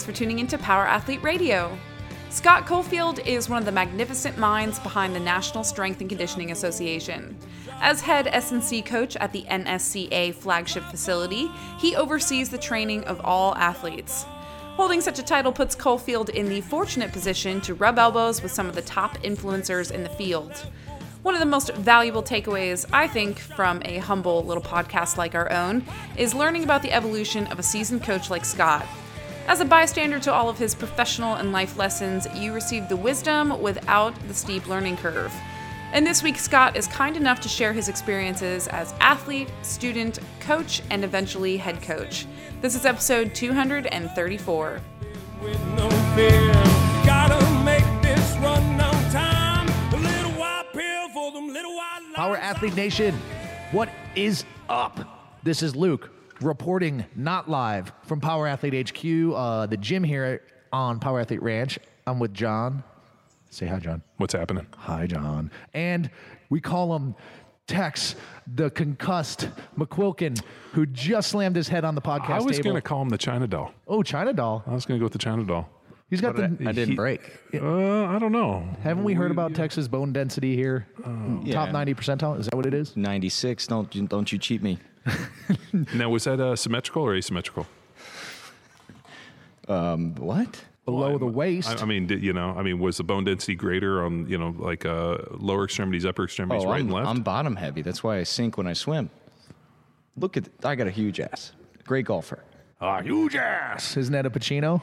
thanks for tuning into Power Athlete Radio. Scott Caulfield is one of the magnificent minds behind the National Strength and Conditioning Association. As head S&C coach at the NSCA flagship facility, he oversees the training of all athletes. Holding such a title puts Caulfield in the fortunate position to rub elbows with some of the top influencers in the field. One of the most valuable takeaways, I think, from a humble little podcast like our own is learning about the evolution of a seasoned coach like Scott. As a bystander to all of his professional and life lessons, you receive the wisdom without the steep learning curve. And this week, Scott is kind enough to share his experiences as athlete, student, coach, and eventually head coach. This is episode 234. with no fear. Gotta make this run on time. A little while pill for them little white Power. Athlete Nation, what is up? This is Luke reporting not live from Power Athlete HQ, uh, the gym here on Power Athlete Ranch. I'm with John. Say hi, John. What's happening? Hi, John. And we call him Tex, the concussed McQuilkin, who just slammed his head on the podcast I was going to call him the China doll. oh, China doll. I was going to go with the China doll. He's got the. I didn't He- break. Uh, I don't know. Haven't we heard about Texas bone density here? Top Yeah. 90 percentile? Is that what it is? 96. Don't you- don't you cheat me. Now, was that uh, symmetrical or asymmetrical? Um, what? Below the waist. I, I mean, did, you know, I mean, was the bone density greater on, you know, like uh, lower extremities, upper extremities, Oh, right I'm, and left? I'm bottom heavy. That's why I sink when I swim. Look at I got a huge ass. Great golfer. Ah, huge ass. Isn't that a Pacino?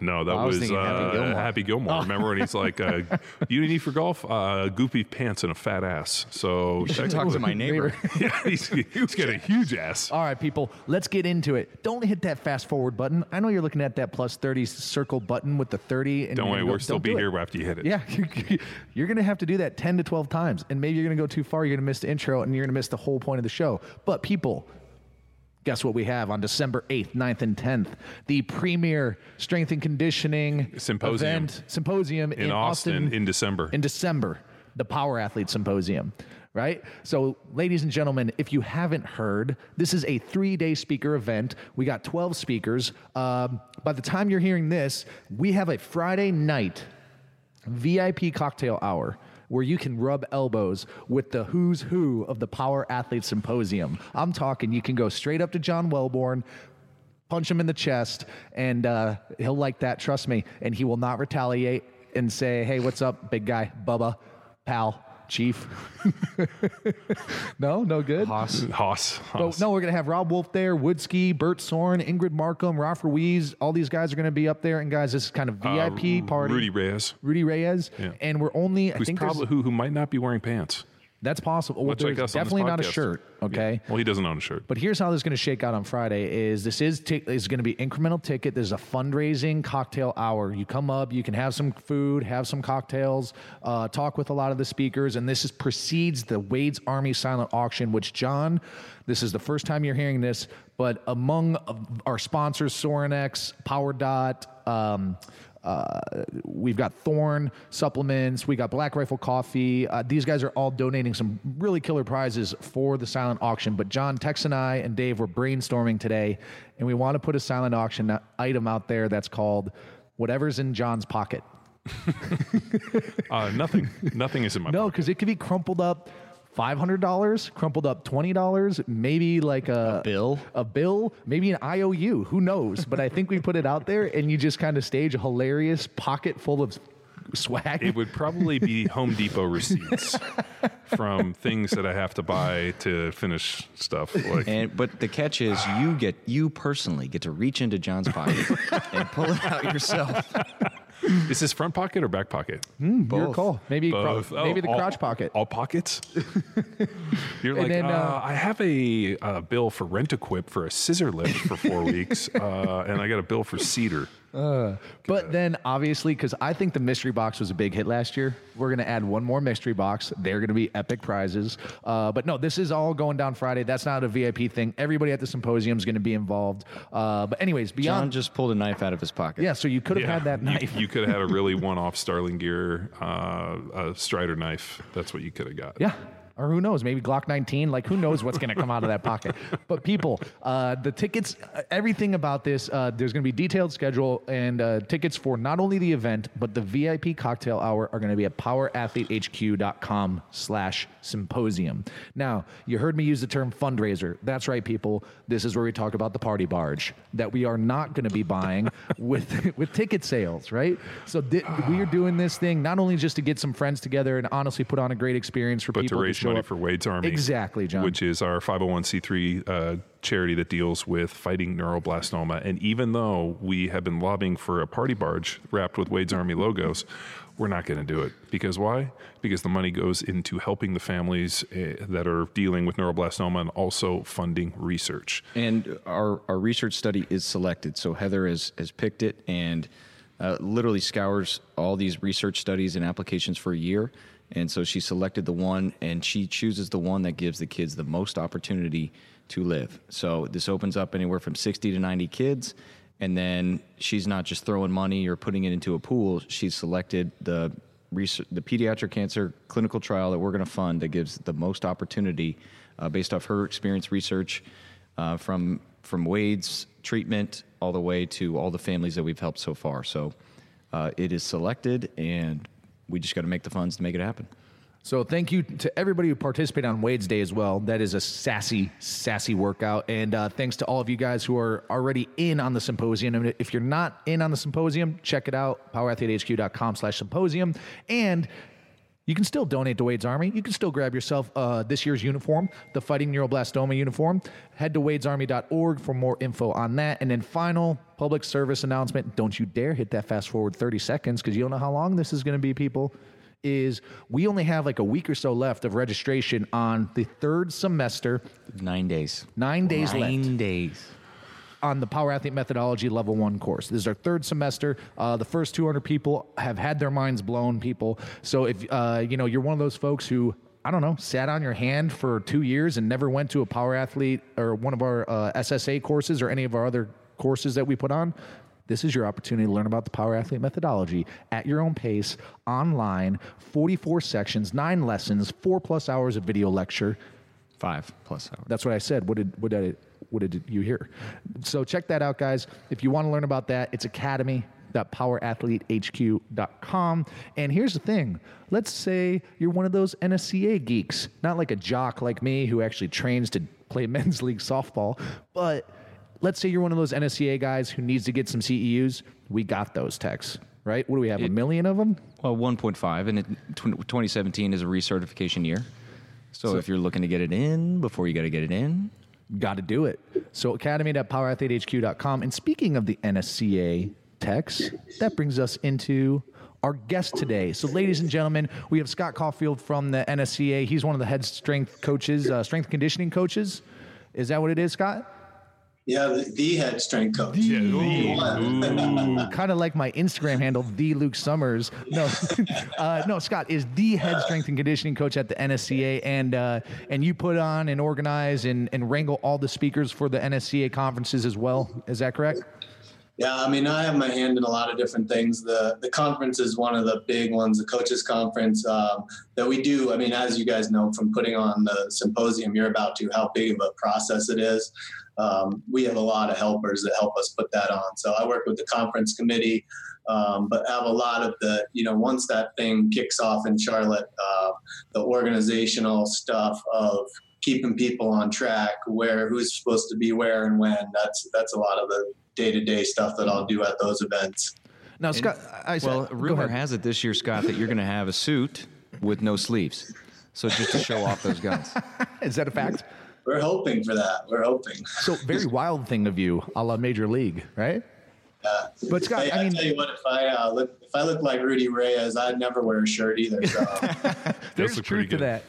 No, that I was was, thinking Happy uh, Gilmore. Happy Gilmore. Remember when he's like, uh, "You need for golf? Uh, goopy pants and a fat ass." So You should talk to my neighbor. yeah, he's, he's got a huge ass. All right, people, let's get into it. Don't hit that fast forward button. I know you're looking at that plus 30 circle button with the 30. And Don't you're worry, gonna go- we'll still be do it. here after you hit it. Yeah, you're going to have to do that 10 to 12 times. And maybe you're going to go too far. You're going to miss the intro and you're going to miss the whole point of the show. But, people, guess what we have on December 8th, 9th, and 10th? The premier strength and conditioning Symposium. event, symposium in, in Austin, in December. in December, the Power Athlete Symposium, right? So, ladies and gentlemen, if you haven't heard, this is a three day speaker event. We got 12 speakers. Um, by the time you're hearing this, we have a Friday night VIP cocktail hour where you can rub elbows with the who's who of the Power Athlete Symposium. I'm talking, you can go straight up to John Welbourn, punch him in the chest, and uh, he'll like that, trust me. And he will not retaliate and say, hey, what's up, big guy, Bubba, pal, chief. no, no good. Haas. Haas. But no, we're gonna have Robb Wolf there, Woodski, Bert Sorin, Ingrid Marcum, Ralph Ruiz. All these guys are gonna be up there. And guys, this is kind of VIP party. Uh, Rudy Reyes. Rudy Reyes, Yeah. and we're only. I Who's think there's- probably who, who might not be wearing pants. That's possible. Well, Much like there's us on this definitely not a shirt. Okay. Well, he doesn't own a shirt. But here's how this is going to shake out on Friday: is this is ti- is going to be incremental ticket. There's a fundraising cocktail hour. You come up, you can have some food, have some cocktails, uh, talk with a lot of the speakers, and this is precedes the Wade's Army silent auction. Which John, this is the first time you're hearing this, but among our sponsors, Sorinex, Power Dot. Um, uh, we've got Thorne supplements. We got Black Rifle Coffee. Uh, these guys are all donating some really killer prizes for the silent auction. But John, Tex, and I, and Dave were brainstorming today, and we want to put a silent auction item out there that's called "Whatever's in John's Pocket." Uh, nothing. nothing is in my No, because it could be crumpled up. Five hundred dollars, crumpled up twenty dollars, maybe like a, bill? a bill, maybe an IOU. Who knows? But I think we put it out there, and you just kind of stage a hilarious pocket full of swag. It would probably be Home Depot receipts from things that I have to buy to finish stuff. Like And but the catch is you get you personally get to reach into John's pocket and pull it out yourself. is this front pocket or back pocket? Your both. call. Maybe cro- Both. Oh, maybe the all- crotch pocket. All pockets. You're like, then, uh, uh, I have a, uh bill for Rent Equip for a scissor lift for four weeks, uh, and I got a bill for Cedar. But then, obviously, because I think the mystery box was a big hit last year, we're going to add one more mystery box. They're going to be epic prizes. Uh, but no, this is all going down Friday. That's not a VIP thing. Everybody at the symposium is going to be involved. Uh, but anyways, John beyond. just pulled a knife out of his pocket. yeah, so you could have had that you- knife. You, could have had a really one-off Starling Gear uh, uh, Strider knife. That's what you could have got. yeah. Or who knows, maybe Glock 19. Like, who knows what's going to come out of that pocket? But people, uh, the tickets, everything about this, uh, there's going to be detailed schedule and uh, tickets for not only the event but the VIP cocktail hour are going to be at powerathletehq.com slash symposium. Now, you heard me use the term fundraiser. That's right, people. This is where we talk about the party barge that we are not going to be buying with with ticket sales, right? So thi- we are doing this thing not only just to get some friends together and honestly put on a great experience for but people to show money for Wade's Army. Exactly, John. Which is our 501c3 uh, charity that deals with fighting neuroblastoma. And even though we have been lobbying for a party barge wrapped with Wade's Army logos, we're not going to do it. Because why? Because the money goes into helping the families uh, that are dealing with neuroblastoma and also funding research. And our, our research study is selected. So Heather has, has picked it and uh, literally scours all these research studies and applications for a year. And so she selected the one, and she chooses the one that gives the kids the most opportunity to live. So this opens up anywhere from 60 to 90 kids. And then she's not just throwing money or putting it into a pool. She's selected the research, the pediatric cancer clinical trial that we're going to fund that gives the most opportunity uh, based off her experience research uh, from from Wade's treatment all the way to all the families that we've helped so far. So uh, it is selected, and we just got to make the funds to make it happen. So thank you to everybody who participated on Wade's Day as well. That is a sassy, sassy workout. And uh, thanks to all of you guys who are already in on the symposium. And if you're not in on the symposium, check it out, powerathletehq.com slash symposium. And you can still donate to Wade's Army. You can still grab yourself uh, this year's uniform, the Fighting Neuroblastoma uniform. Head to wadesarmy.org for more info on that. And then final public service announcement. Don't you dare hit that fast forward 30 seconds because you don't know how long this is going to be, people is we only have like a week or so left of registration on the third semester, Nine days. nine days Nine left days. On the Power Athlete Methodology Level 1 course. This is our third semester. Uh, the first 200 people have had their minds blown, people. So if, uh, you know, you're one of those folks who, I don't know, sat on your hand for two years and never went to a Power Athlete or one of our uh, SSA courses or any of our other courses that we put on, this is your opportunity to learn about the Power Athlete methodology at your own pace, online, 44 sections, nine lessons, four plus hours of video lecture. Five plus hours. That's what I said. What did what did what did you hear? So check that out, guys. If you want to learn about that, it's academy.powerathletehq.com. And here's the thing: let's say you're one of those NSCA geeks, not like a jock like me who actually trains to play men's league softball, but let's say you're one of those NSCA guys who needs to get some CEUs. We got those techs, right? What do we have? a million of them? Well, 1.5, and it, tw- 2017 is a recertification year. So, if you're looking to get it in before you got to get it in, got to do it. So academy.powerathletehq.com. And speaking of the NSCA techs, that brings us into our guest today. So, ladies and gentlemen, we have Scott Caulfield from the NSCA. He's one of the head strength coaches, uh, strength conditioning coaches. Is that what it is, Scott? Yeah, the, the head strength coach. kind of like my Instagram handle, the Luke Summers. No, uh, no, Scott is the head strength and conditioning coach at the NSCA, and uh, and you put on and organize and, and wrangle all the speakers for the NSCA conferences as well. Is that correct? Yeah, I mean, I have my hand in a lot of different things. The the conference is one of the big ones, the coaches conference um, that we do. I mean, as you guys know from putting on the symposium you're about to, how big of a process it is. Um, we have a lot of helpers that help us put that on. So I work with the conference committee, um, but have a lot of the, you know, once that thing kicks off in Charlotte, uh, the organizational stuff of keeping people on track, where who's supposed to be where and when. That's that's a lot of the day to day stuff that I'll do at those events. Now, Scott, I said, well, go rumor has it this year, Scott, that you're going to have a suit with no sleeves. So, just to show off those guns. is that a fact? We're hoping for that. We're hoping. So very wild thing of you, a la Major League, right? Uh, But Scott, Hey, I I, mean, tell you what, if I uh, look if I look like Rudy Reyes, I'd never wear a shirt either. So there's truth pretty to good. that.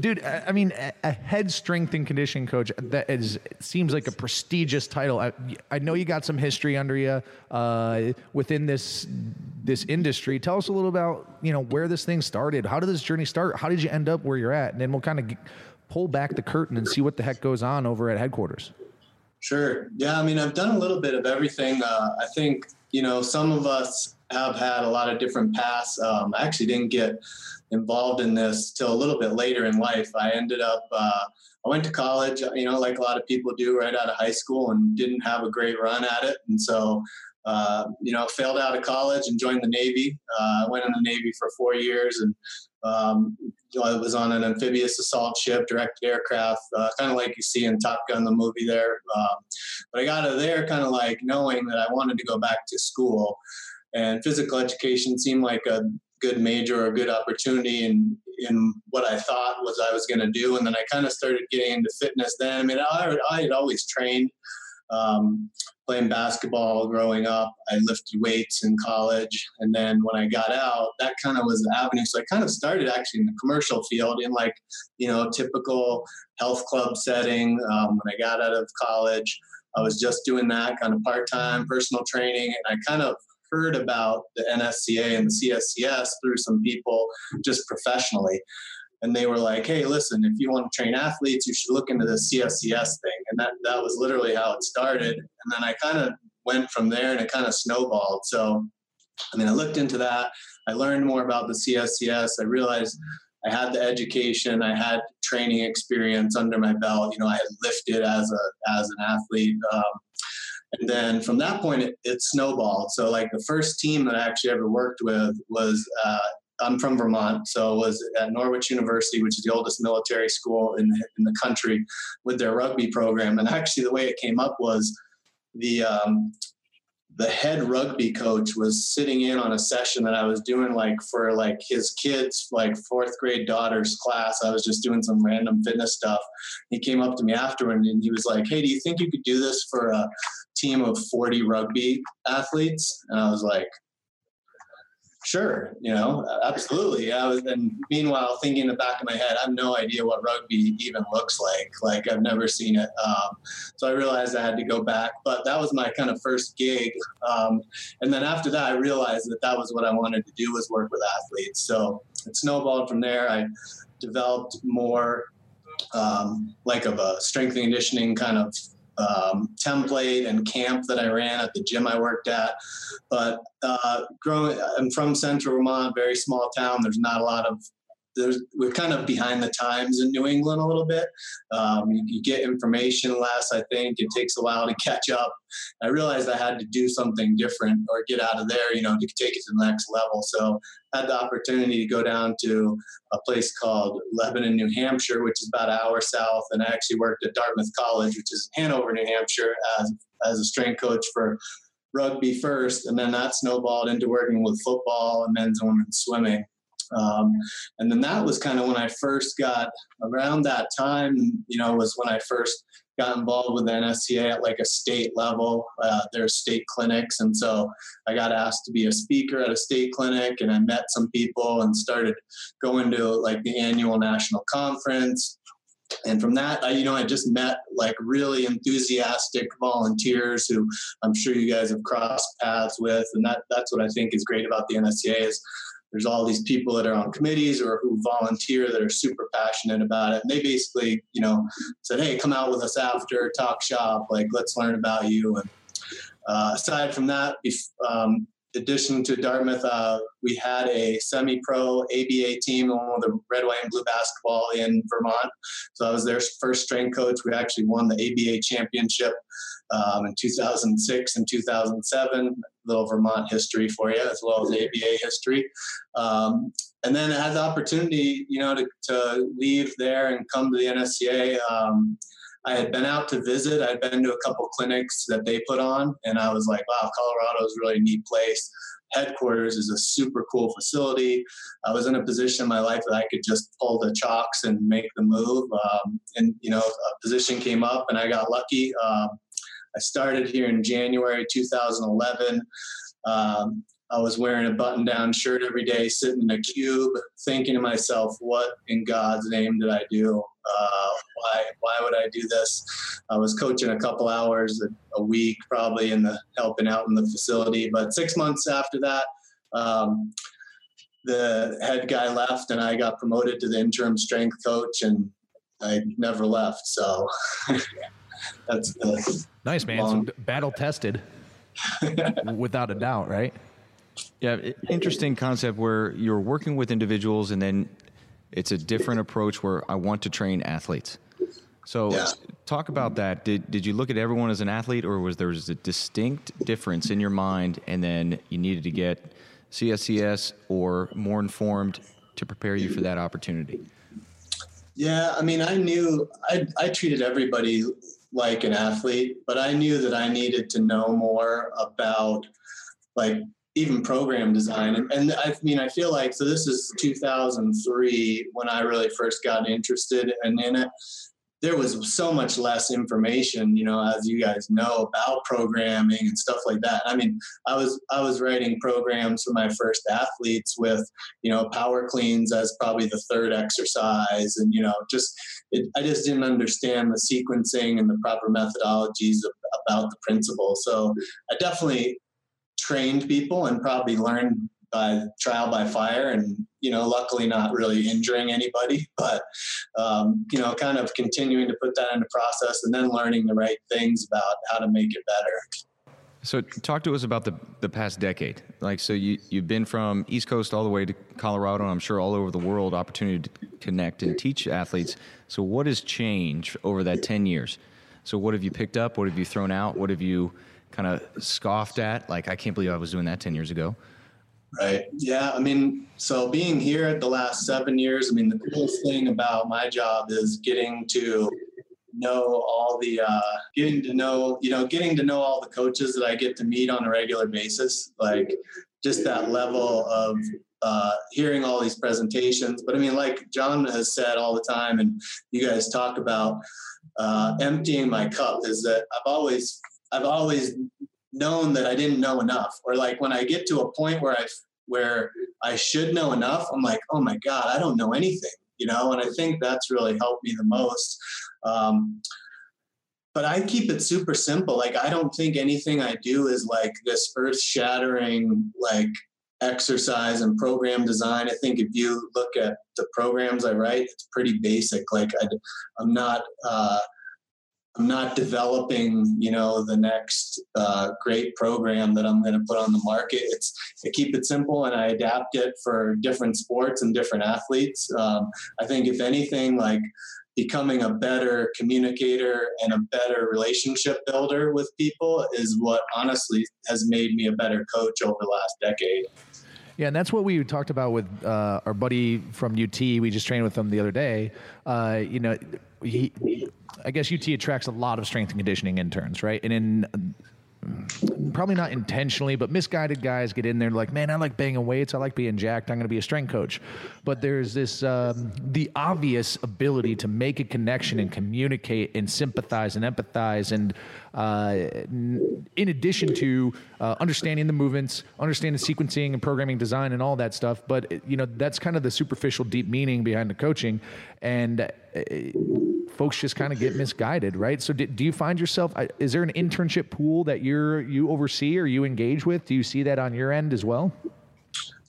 Dude, I I mean, a- a head strength and conditioning coach that is seems like a prestigious title. I, I know you got some history under you uh, within this this industry. Tell us a little about you know where this thing started. How did this journey start? How did you end up where you're at? And then we'll kind of pull back the curtain and see what the heck goes on over at headquarters. Sure. Yeah. I mean, I've done a little bit of everything. Uh, I think, you know, some of us have had a lot of different paths. Um, I actually didn't get involved in this till a little bit later in life. I ended up, uh, I went to college, you know, like a lot of people do right out of high school and didn't have a great run at it. And so, uh, you know, failed out of college and joined the Navy. Uh, I went in the Navy for four years and um, I was on an amphibious assault ship, directed aircraft, uh, kind of like you see in Top Gun, the movie there. Um, but I got out of there kind of like knowing that I wanted to go back to school. And physical education seemed like a good major or a good opportunity in in what I thought was I was going to do. And then I kind of started getting into fitness. Then I mean, I, I had always trained. Um, playing basketball growing up. I lifted weights in college. And then when I got out, that kind of was the avenue. So I kind of started actually in the commercial field in like, you know, typical health club setting. Um, when I got out of college, I was just doing that kind of part time personal training. And I kind of heard about the NSCA and the CSCS through some people just professionally and they were like, "Hey, listen, if you want to train athletes, you should look into the CSCS thing." And that that was literally how it started. And then I kind of went from there, and it kind of snowballed. So, I mean, I looked into that. I learned more about the CSCS. I realized I had the education, I had training experience under my belt. You know, I had lifted as a as an athlete. Um, and then from that point, it, it, snowballed. So, like the first team that I actually ever worked with was uh, I'm from Vermont, so was at Norwich University, which is the oldest military school in the, in the country, with their rugby program. And actually, the way it came up was the um, the head rugby coach was sitting in on a session that I was doing, like for like his kids, like fourth grade daughter's class. I was just doing some random fitness stuff. He came up to me afterward and he was like, "Hey, do you think you could do this for a team of 40 rugby athletes?" And I was like, Sure, you know, absolutely. I was, and meanwhile, thinking in the back of my head, I have no idea what rugby even looks like. Like I've never seen it. Um, so I realized I had to go back. But that was my kind of first gig. Um, and then after that, I realized that that was what I wanted to do was work with athletes. So it snowballed from there. I developed more um, like of a strength and conditioning kind of um, template and camp that I ran at the gym I worked at. But uh, growing, I'm from Central Vermont, very small town. There's not a lot of there's, we're kind of behind the times in New England a little bit. Um, you, you, get information less, I think. It takes a while to catch up. I realized I had to do something different or get out of there, you know, to take it to the next level. So I had the opportunity to go down to a place called Lebanon, New Hampshire, which is about an hour south. And I actually worked at Dartmouth College, which is Hanover, New Hampshire, as, as a strength coach for rugby first. And then that snowballed into working with football and men's and women's swimming. Um, and then that was kind of when I first got around that time, you know, was when I first got involved with NSCA at like a state level. Uh, there's state clinics. And so I got asked to be a speaker at a state clinic and I met some people and started going to like the annual national conference. And from that, I, you know, I just met like really enthusiastic volunteers who I'm sure you guys have crossed paths with. And that, that's what I think is great about the NSCA is there's all these people that are on committees or who volunteer that are super passionate about it. And they basically, you know, said, "Hey, come out with us after, talk shop, like let's learn about you." And uh, aside from that, um, addition to Dartmouth, uh, we had a semi-pro ABA team, along with the red, white, and blue basketball in Vermont. So I was their first strength coach. We actually won the ABA championship um, in 2006 and 2007 little Vermont history for you, as well as ABA history. Um, and then I had the opportunity, you know, to, to leave there and come to the NSCA. Um, I had been out to visit. I'd been to a couple clinics that they put on, and I was like, wow, Colorado is a really neat place. Headquarters is a super cool facility. I was in a position in my life that I could just pull the chocks and make the move. Um, and, you know, a position came up, and I got lucky. Um, I started here in January 2011. Um, I was wearing a button down shirt every day, sitting in a cube, thinking to myself, what in God's name did I do? Uh, why, why would I do this? I was coaching a couple hours a, a, week, probably in the helping out in the facility. But six months after that, um, the head guy left and I got promoted to the interim strength coach and I never left. So that's the nice man. Long, so battle tested, without a doubt, right? Yeah, interesting concept where you're working with individuals and then it's a different approach where I want to train athletes. So Yeah. talk about that. Did did you look at everyone as an athlete or was there was a distinct difference in your mind and then you needed to get CSCS or more informed to prepare you for that opportunity? Yeah, I mean, I knew I, I treated everybody like an athlete, but I knew that I needed to know more about like even program design. And, and I mean, I feel like, so this is 2003 when I really first got interested and in it. There was so much less information, you know, as you guys know about programming and stuff like that. I mean, I was I was writing programs for my first athletes with, you know, power cleans as probably the third exercise, and you know, just it, I just didn't understand the sequencing and the proper methodologies of, about the principle. So I definitely trained people and probably learned by trial by fire and you know luckily not really injuring anybody but um, you know kind of continuing to put that into process and then learning the right things about how to make it better So talk to us about the the past decade. Like so you you've been from East Coast all the way to Colorado I'm sure all over the world opportunity to connect and teach athletes. So what has changed over that 10 years? So what have you picked up? What have you thrown out? What have you kind of scoffed at? Like I can't believe I was doing that 10 years ago. Right. Yeah. I mean, so being here at the last seven years, I mean, the coolest thing about my job is getting to know all the, uh, getting to know, you know, getting to know all the coaches that I get to meet on a regular basis. Like just that level of, uh, hearing all these presentations. But I mean, like John has said all the time, and you guys talk about, uh, emptying my cup is that I've always, I've always known that I didn't know enough, or like when I get to a point where I where I should know enough, I'm like, oh my god, I don't know anything, you know. And I think that's really helped me the most. Um, but I keep it super simple. Like I don't think anything I do is like this earth-shattering like exercise and program design. I think if you look at the programs I write, it's pretty basic. Like I, I'm not. Uh, I'm not developing, you know, the next uh, great program that I'm going to put on the market. It's I keep it simple and I adapt it for different sports and different athletes. Um, I think if anything, like becoming a better communicator and a better relationship builder with people is what honestly has made me a better coach over the last decade. Yeah, and that's what we talked about with uh, our buddy from UT. We just trained with him the other day. Uh, you know, he, I guess UT attracts a lot of strength and conditioning interns, right? And in probably not intentionally, but misguided guys get in there like, man, I like banging weights. I like being jacked. I'm going to be a strength coach. But there's this, um, the obvious ability to make a connection and communicate and sympathize and empathize. And uh, in addition to uh, understanding the movements, understanding sequencing and programming design and all that stuff. But, you know, that's kind of the superficial, deep meaning behind the coaching. And, uh, folks just kind of get misguided, right? So, do, do you find yourself? Is there an internship pool that you're you oversee or you engage with? Do you see that on your end as well?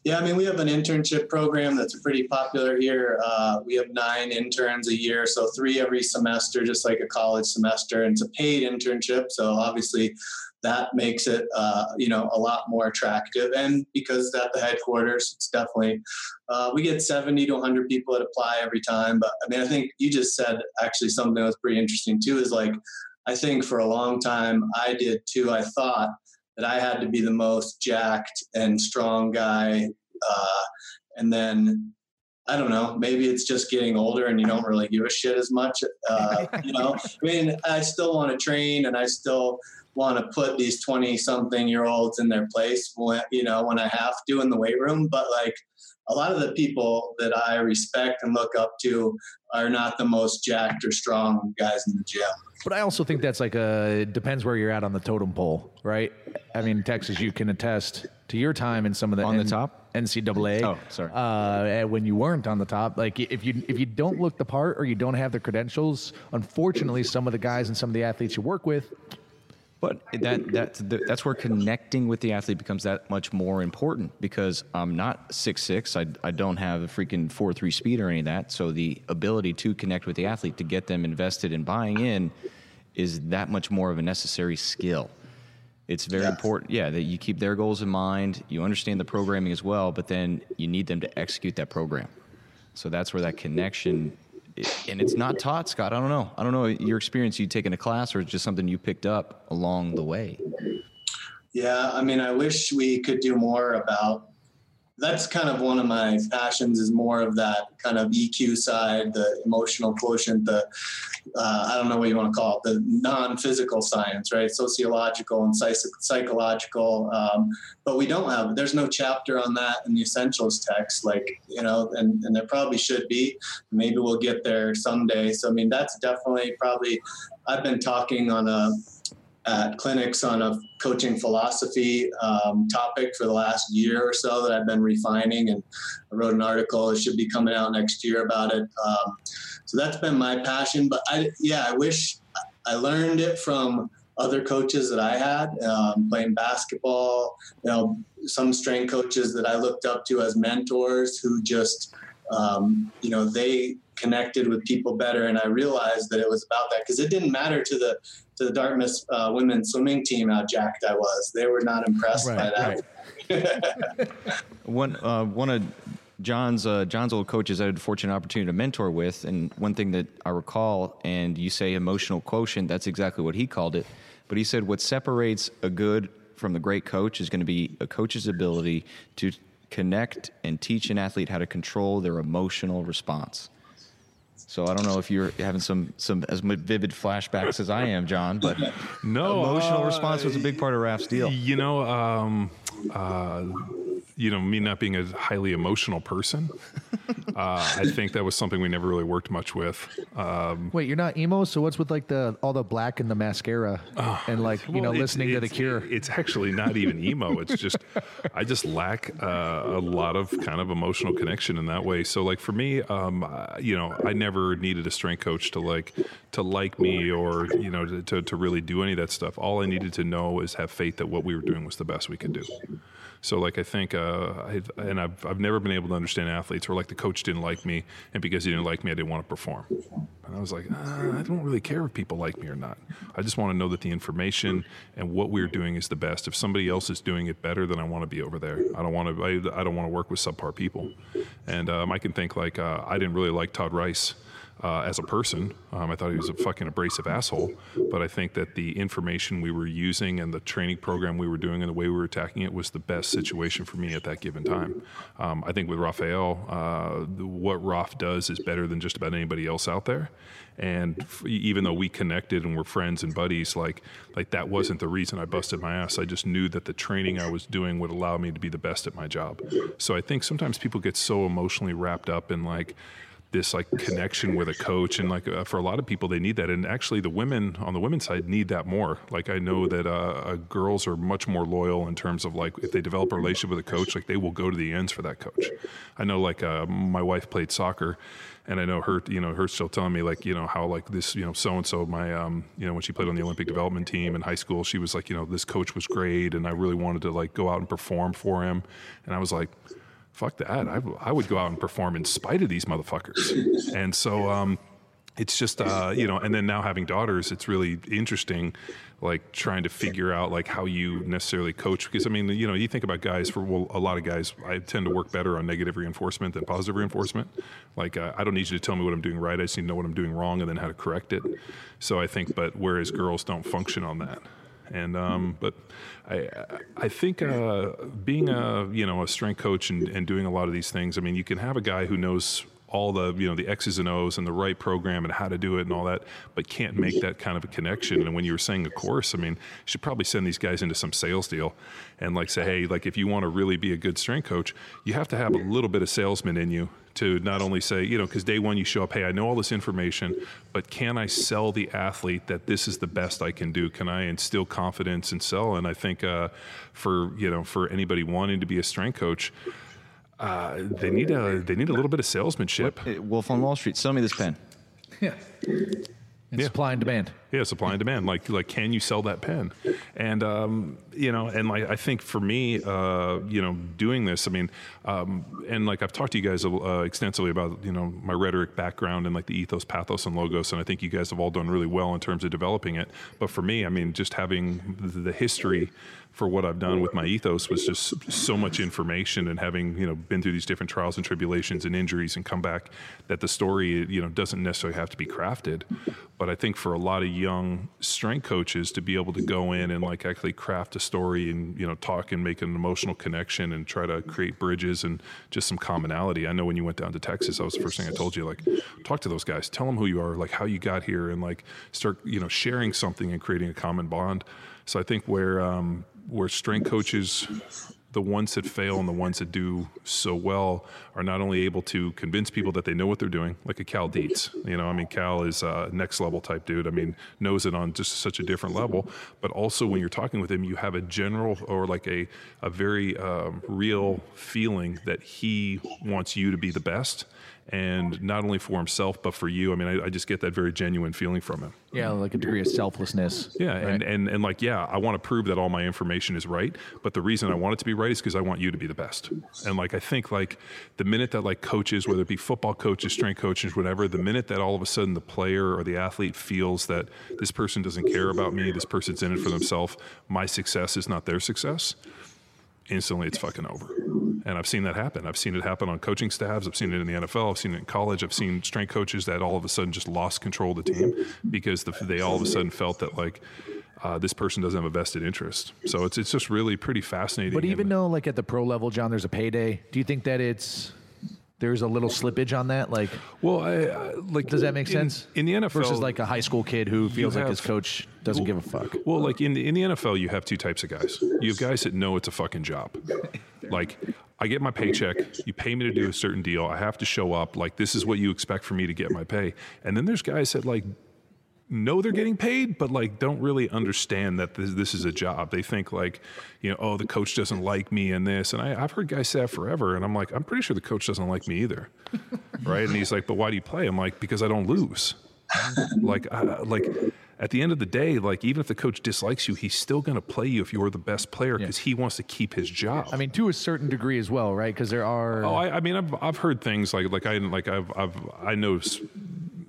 Yeah, I mean, we have an internship program that's pretty popular here. Uh, we have nine interns a year, so three every semester, just like a college semester. And it's a paid internship, so obviously that makes it, uh, you know, a lot more attractive. And because it's at the headquarters, it's definitely uh, we get 70 to 100 people that apply every time. But I mean, I think you just said actually something that was pretty interesting too. Is like I think for a long time I did too. I thought that I had to be the most jacked and strong guy. Uh, and then I don't know, maybe it's just getting older and you don't really give a shit as much. Uh, you know, I mean, I still want to train and I still want to put these 20 something year olds in their place when, you know, when I have to in the weight room. But like a lot of the people that I respect and look up to are not the most jacked or strong guys in the gym. But I also think that's like a it depends where you're at on the totem pole, right? I mean, Texas, you can attest to your time in some of the On the top? NCAA. Oh, sorry. Uh, when you weren't on the top, like if you if you don't look the part or you don't have the credentials, unfortunately, some of the guys and some of the athletes you work with, But that that's the, that's where connecting with the athlete becomes that much more important because I'm not six six. I I don't have a freaking four three speed or any of that. So the ability to connect with the athlete to get them invested in buying in is that much more of a necessary skill. It's very Yeah. important, yeah, that you keep their goals in mind. You understand the programming as well, but then you need them to execute that program. So that's where that connection, and it's not taught, Scott. I don't know. I don't know your experience. You taken a class, or it's just something you picked up along the way. Yeah, I mean, I wish we could do more about. That's kind of one of my passions is more of that kind of EQ side, the emotional quotient, the uh, I don't know what you want to call it, the non-physical science, right? Sociological and psychological. Um, but we don't have. There's no chapter on that in the essentials text, like you know, and and there probably should be. Maybe we'll get there someday. So I mean, that's definitely probably. I've been talking on a at clinics on a coaching philosophy um, topic for the last year or so that I've been refining, and I wrote an article. It should be coming out next year about it. Um, so that's been my passion. But I, yeah, I wish I learned it from other coaches that I had um, playing basketball. You know, some strength coaches that I looked up to as mentors who just, um, you know, they connected with people better, and I realized that it was about that because it didn't matter to the to the Dartmouth uh, women's swimming team how jacked I was. They were not impressed by Right, that. right. One uh, one of John's uh, John's old coaches I had a fortunate opportunity to mentor with, and one thing that I recall, and you say emotional quotient, that's exactly what he called it. But he said what separates a good from the great coach is going to be a coach's ability to connect and teach an athlete how to control their emotional response. So I don't know if you're having some some as vivid flashbacks as I am, John, but No, emotional uh, response was a big part of Raf's deal. You know, um, uh, you know, me not being a highly emotional person, uh, I think that was something we never really worked much with. Um, Wait, you're not emo, so what's with like the all the black and the mascara and like you know well, it's- listening to the Cure? It's actually not even emo. It's just I just lack uh, a lot of kind of emotional connection in that way. So like for me, um, uh, you know, I never needed a strength coach to like to like me or you know to, to to really do any of that stuff. All I needed to know is have faith that what we were doing was the best we could do. So like I think, uh, I, and I've I've never been able to understand athletes where like the coach didn't like me, and because he didn't like me, I didn't want to perform. And I was like, uh, I don't really care if people like me or not. I just want to know that the information and what we're doing is the best. If somebody else is doing it better, then I want to be over there. I don't want to. I, I don't want to work with subpar people. And um, I can think like uh, I didn't really like Todd Rice uh, as a person. Um, I thought he was a fucking abrasive asshole. But I think that the information we were using and the training program we were doing and the way we were attacking it was the best situation for me at that given time. Um, I think with Rafael, uh, what Raf does is better than just about anybody else out there. And f- even though we connected and were friends and buddies, like like that wasn't the reason I busted my ass. I just knew that the training I was doing would allow me to be the best at my job. So I think sometimes people get so emotionally wrapped up in like this like connection with a coach and like uh, for a lot of people they need that and actually the women on the women's side need that more. Like i know that uh, uh, girls are much more loyal in terms of like if they develop a relationship with a coach like they will go to the ends for that coach. I know like uh, my wife played soccer and i know her you know her still telling me like you know how like this you know so and so my um you know when she played on the olympic development team in high school she was like you know this coach was great and i really wanted to like go out and perform for him and i was like fuck that. I, I would go out and perform in spite of these motherfuckers. And so, um, it's just, uh, you know, and then now having daughters, it's really interesting, like trying to figure out like how you necessarily coach. Because I mean, you know, you think about guys for well, a lot of guys, I tend to work better on negative reinforcement than positive reinforcement. Like, uh, I don't need you to tell me what I'm doing right. I just need to know what I'm doing wrong and then how to correct it. So I think, but whereas girls don't function on that. And um, but I I think uh, being a you know a strength coach and, and doing a lot of these things. I mean, you can have a guy who knows all the you know the X's and O's and the right program and how to do it and all that, but can't make that kind of a connection. And when you were saying a course, I mean, you should probably send these guys into some sales deal and like say, hey, like if you want to really be a good strength coach, you have to have a little bit of salesman in you to not only say, you know, because day one you show up, hey, I know all this information, but can I sell the athlete that this is the best I can do? Can I instill confidence and sell? And I think uh, for you know for anybody wanting to be a strength coach, uh, they need a they need a little bit of salesmanship. Wolf on Wall Street, sell me this pen. And Yeah. supply and demand. Yeah, supply and demand. Like, like, can you sell that pen? And um, you know, and like, I think for me, uh, you know, doing this, I mean, um, and like, I've talked to you guys uh, extensively about you know my rhetoric background and like the ethos, pathos, and logos, and I think you guys have all done really well in terms of developing it. But for me, I mean, just having the history for what I've done with my ethos was just so much information and having you know been through these different trials and tribulations and injuries and come back that the story you know doesn't necessarily have to be crafted. But I think for a lot of young strength coaches to be able to go in and like actually craft a story and you know talk and make an emotional connection and try to create bridges and just some commonality. I know when you went down to Texas that was the first thing I told you like talk to those guys. Tell them who you are like how you got here and like start you know sharing something and creating a common bond. So I think where um, where strength coaches, the ones that fail and the ones that do so well, are not only able to convince people that they know what they're doing, like a Cal Dietz. You know, I mean, Cal is a next level type dude. I mean, knows it on just such a different level. But also, when you're talking with him, you have a general or like a a very um, real feeling that he wants you to be the best. And not only for himself, but for you. I mean, I, I just get that very genuine feeling from him. Yeah, like a degree of selflessness. Yeah, and, and and like yeah, I want to prove that all my information is right, but the reason I want it to be right is because I want you to be the best. And like I think like the minute that like coaches, whether it be football coaches, strength coaches, whatever, the minute that all of a sudden the player or the athlete feels that this person doesn't care about me, this person's in it for themselves, my success is not their success, instantly it's fucking over. And I've seen that happen. I've seen it happen on coaching staffs. I've seen it in the NFL. I've seen it in college. I've seen strength coaches that all of a sudden just lost control of the team because the, they all of a sudden felt that like uh, this person doesn't have a vested interest. So it's it's just really pretty fascinating. But even though, like at the pro level, John, there's a payday. Do you think that it's there's a little slippage on that? Like, well, I, uh, like does that make in- sense? in the NFL versus like a high school kid who feels like his coach doesn't give a fuck. Well, like in the, in the NFL, you have two types of guys. You have guys that know it's a fucking job. Like, I get my paycheck. You pay me to do a certain deal. I have to show up. Like, this is what you expect for me to get my pay. And then there's guys that like know they're getting paid, but like don't really understand that this, this is a job. They think like, you know, oh, the coach doesn't like me and this. And I, I've heard guys say that forever. And I'm like, I'm pretty sure the coach doesn't like me either. right. And he's like, but why do you play? I'm like, because I don't lose. like, uh, like at the end of the day, like even if the coach dislikes you, he's still going to play you if you're the best player because he wants to keep his job. I mean, to a certain degree as well, right? Because there are. Oh, I, I mean, I've I've heard things like like I like I've I've I know s-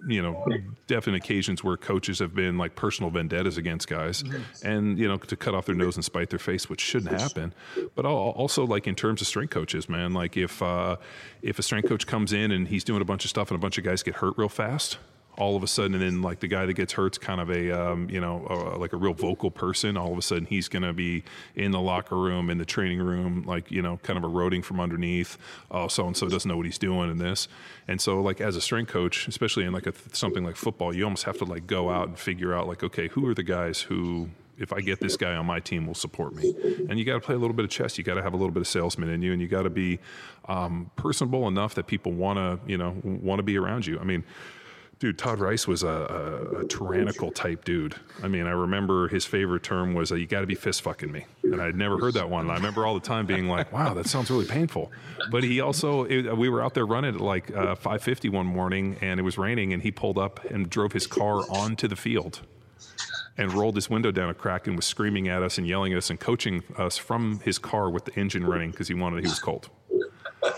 you know definite occasions where coaches have been like personal vendettas against guys, and you know to cut off their nose and spite their face, which shouldn't happen. But also like in terms of strength coaches, man, like if uh, if a strength coach comes in and he's doing a bunch of stuff and a bunch of guys get hurt real fast. All of a sudden, and then like the guy that gets hurt's kind of a um, you know uh, like a real vocal person. All of a sudden, he's going to be in the locker room, in the training room, like you know, kind of eroding from underneath. Oh, so and so doesn't know what he's doing in this, and so like as a strength coach, especially in like a, something like football, you almost have to like go out and figure out like okay, who are the guys who if I get this guy on my team will support me. And you got to play a little bit of chess. You got to have a little bit of salesman in you, and you got to be um, personable enough that people want to, you know, want to be around you. I mean, dude, Todd Rice was a, a, a tyrannical type dude. I mean, I remember his favorite term was, uh, "You got to be fist fucking me," and I'd never heard that one. And I remember all the time being like, "Wow, that sounds really painful." But he also, it, we were out there running at like uh, 5:50 one morning, and it was raining, and he pulled up and drove his car onto the field and rolled his window down a crack and was screaming at us and yelling at us and coaching us from his car with the engine running because he wanted he was cold.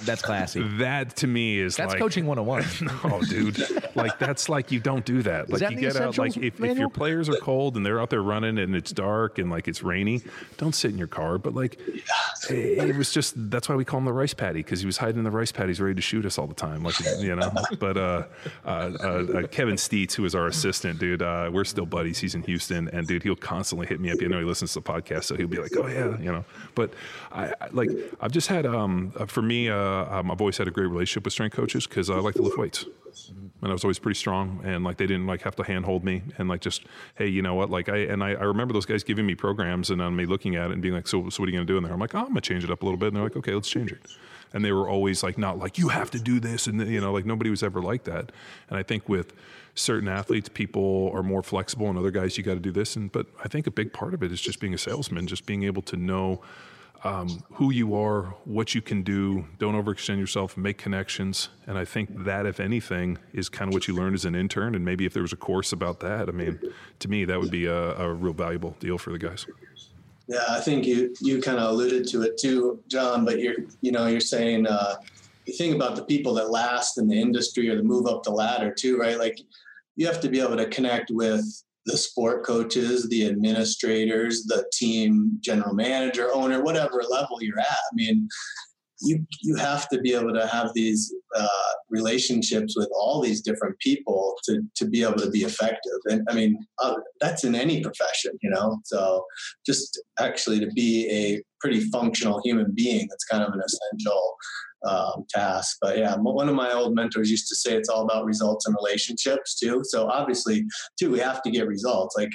That's classy. That to me is That's like, coaching 101. Oh, dude! Like that's like you don't do that. Like that you get out. Like if, if your players are cold and they're out there running and it's dark and like it's rainy, don't sit in your car. But like it, it was just that's why we call him the rice paddy because he was hiding in the rice paddies ready to shoot us all the time. Like you know. But uh, uh, uh, uh, Kevin Steets, who is our assistant, dude, uh, we're still buddies. He's in Houston, and dude, he'll constantly hit me up. You know, he listens to the podcast, so he'll be like, "Oh yeah," you know. But I, I like I've just had um uh, for me, uh, um, I've always had a great relationship with strength coaches because I like to lift weights. And I was always pretty strong and like they didn't like have to handhold me and like just hey you know what? Like I and I, I remember those guys giving me programs and on me looking at it and being like so so what are you gonna do in there? I'm like oh I'm gonna change it up a little bit. And they're like okay let's change it. And they were always like not like you have to do this and you know like nobody was ever like that. And I think with certain athletes people are more flexible and other guys you got to do this. And but I think a big part of it is just being a salesman just being able to know um, who you are, what you can do. Don't overextend yourself. Make connections. And I think that, if anything, is kind of what you learned as an intern. And maybe if there was a course about that, I mean, to me, that would be a, a real valuable deal for the guys. Yeah, I think you you kind of alluded to it too, John. But you're you know you're saying uh, you think about the people that last in the industry or the move up the ladder too, right? Like you have to be able to connect with the sport coaches, the administrators, the team general manager, owner, whatever level you're at. I mean, you you have to be able to have these uh, relationships with all these different people to to be able to be effective. And I mean, uh, that's in any profession, you know. So just actually to be a pretty functional human being, that's kind of an essential um, task. But yeah, one of my old mentors used to say it's all about results and relationships too. So obviously, too, we have to get results. Like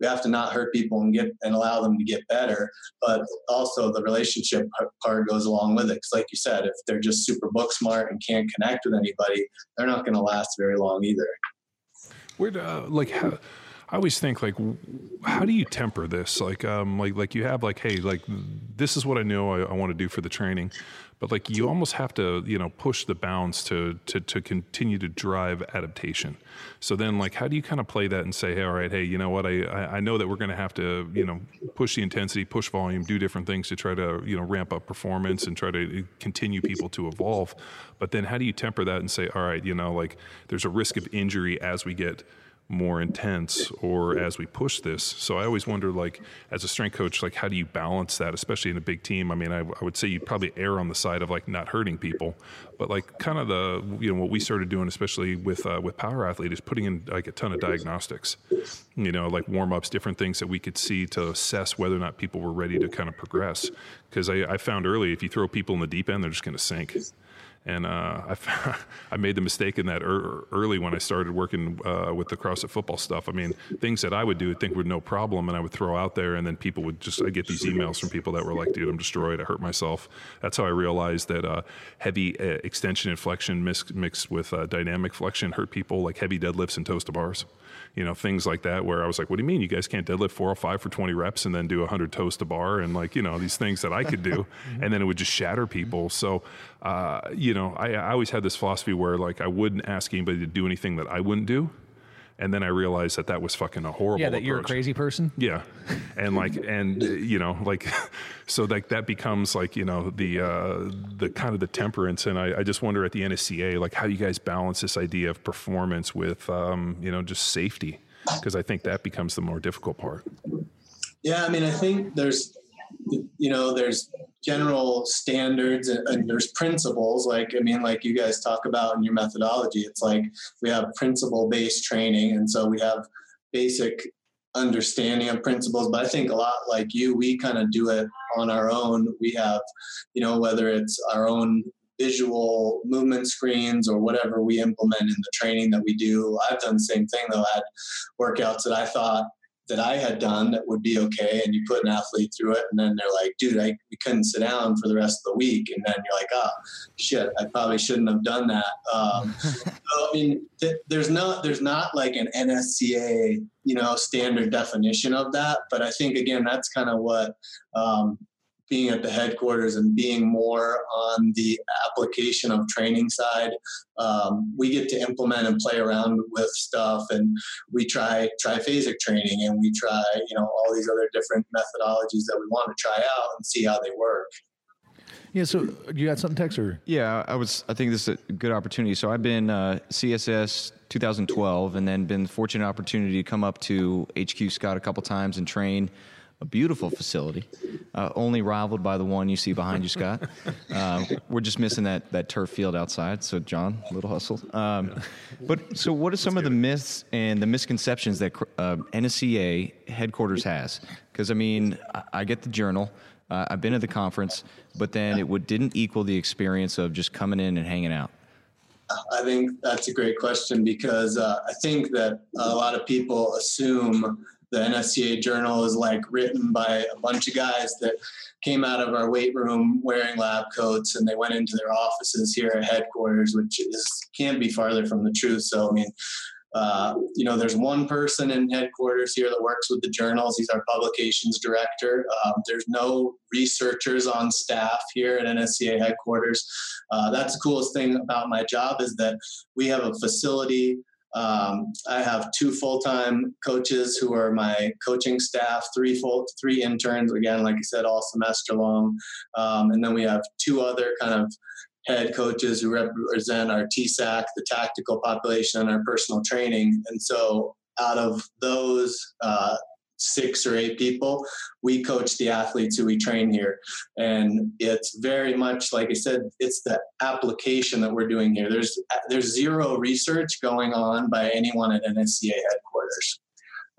we have to not hurt people and get and allow them to get better. But also the relationship part goes along with it. Because like you said, if they're just super book smart and can't connect with anybody, they're not going to last very long either. Where uh, like how I always think like, how do you temper this? Like, um, like, like you have like, hey, like this is what I know I, I want to do for the training, but like you almost have to, you know, push the bounds to to to continue to drive adaptation. So then, like, how do you kind of play that and say, hey, all right, hey, you know what? I I know that we're going to have to, you know, push the intensity, push volume, do different things to try to, you know, ramp up performance and try to uh, continue people to evolve. But then, how do you temper that and say, all right, you know, like there's a risk of injury as we get more intense or as we push this. So I always wonder, like, as a strength coach, like, how do you balance that, especially in a big team? I mean, I, I would say you'd probably err on the side of like not hurting people, but like kind of the, you know, what we started doing, especially with, uh, with power athlete is putting in like a ton of diagnostics, you know, like warm ups, different things that we could see to assess whether or not people were ready to kind of progress. Cause I, I found early, if you throw people in the deep end, they're just going to sink. And uh, I, I made the mistake in that er- early when I started working uh, with the CrossFit football stuff. I mean, things that I would do, I think were no problem, and I would throw out there, and then people would just, I get these emails from people that were like, dude, I'm destroyed. I hurt myself. That's how I realized that uh, heavy uh, extension and flexion mixed, mixed with uh, dynamic flexion hurt people, like heavy deadlifts and toes to bars you know, things like that where I was like, what do you mean you guys can't deadlift 405 for 20 reps and then do 100 toes to bar and like, you know, these things that I could do. and then it would just shatter people. So, uh, you know, I, I always had this philosophy where like I wouldn't ask anybody to do anything that I wouldn't do and then I realized that that was fucking a horrible. Yeah, that approach. you're a crazy person. Yeah, and like, and uh, you know, like, so like that becomes like you know the uh, the kind of the temperance, and I, I just wonder at the NSCA like how you guys balance this idea of performance with um, you know just safety, because I think that becomes the more difficult part. Yeah, I mean, I think there's you know there's general standards and, and, there's principles like i mean like you guys talk about in your methodology it's like we have principle based training and so we have basic understanding of principles but i think a lot like you we kind of do it on our own. We have you know whether it's our own visual movement screens or whatever we implement in the training that we do. I've done the same thing though I had workouts that i thought that I had done that would be okay, and you put an athlete through it, and then they're like, "Dude, I we couldn't sit down for the rest of the week," and then you're like, "Oh, shit, I probably shouldn't have done that." Um, so, I mean, th- there's not there's not like an NSCA you know standard definition of that, but I think again that's kind of what um, being at the headquarters and being more on the application of training side. Um, we get to implement and play around with stuff and we try triphasic training and we try you know all these other different methodologies that we want to try out and see how they work. Yeah so you got something text or? Yeah i was i think this is a good opportunity. So i've been uh, css 2012 and then been fortunate opportunity to come up to hq scott a couple times and train a beautiful facility, uh, only rivaled by the one you see behind you, Scott. Uh, we're just missing that, that turf field outside. So, John, a little hustle. Um, but so, what are some of the myths and the misconceptions that uh, NSCA headquarters has? Because I mean, I, I, get the journal. Uh, I've been at the conference, but then it would, didn't equal the experience of just coming in and hanging out. I think that's a great question because uh, I think that a lot of people assume the NSCA journal is like written by a bunch of guys that came out of our weight room wearing lab coats and they went into their offices here at headquarters, which is can't be farther from the truth. So I mean, uh, you know, there's one person in headquarters here that works with the journals. He's our publications director. Um, there's no researchers on staff here at NSCA headquarters. Uh, that's the coolest thing about my job is that we have a facility. Um, I have two full-time coaches who are my coaching staff, three full, three interns. Again, like I said, all semester long, um, and then we have two other kind of head coaches who represent our TSAC, the tactical population, and our personal training. And so, out of those uh, six or eight people, we coach the athletes who we train here. And it's very much like I said, it's the application that we're doing here. There's there's zero research going on by anyone at NSCA headquarters.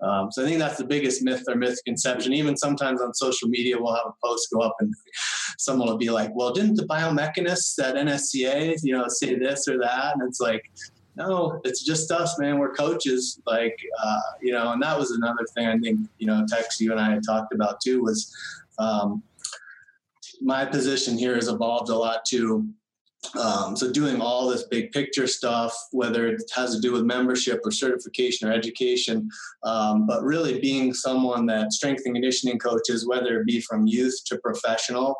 Um, so I think that's the biggest myth or misconception. Even sometimes on social media, we'll have a post go up and someone will be like, "Well, didn't the biomechanists at NSCA, you know, say this or that?" And it's like, no, it's just us, man. We're coaches, like uh, you know. And that was another thing I think you know, Tex, you and I had talked about too was um, my position here has evolved a lot too um, so doing all this big picture stuff, whether it has to do with membership or certification or education, um, but really being someone that strength and conditioning coaches, whether it be from youth to professional,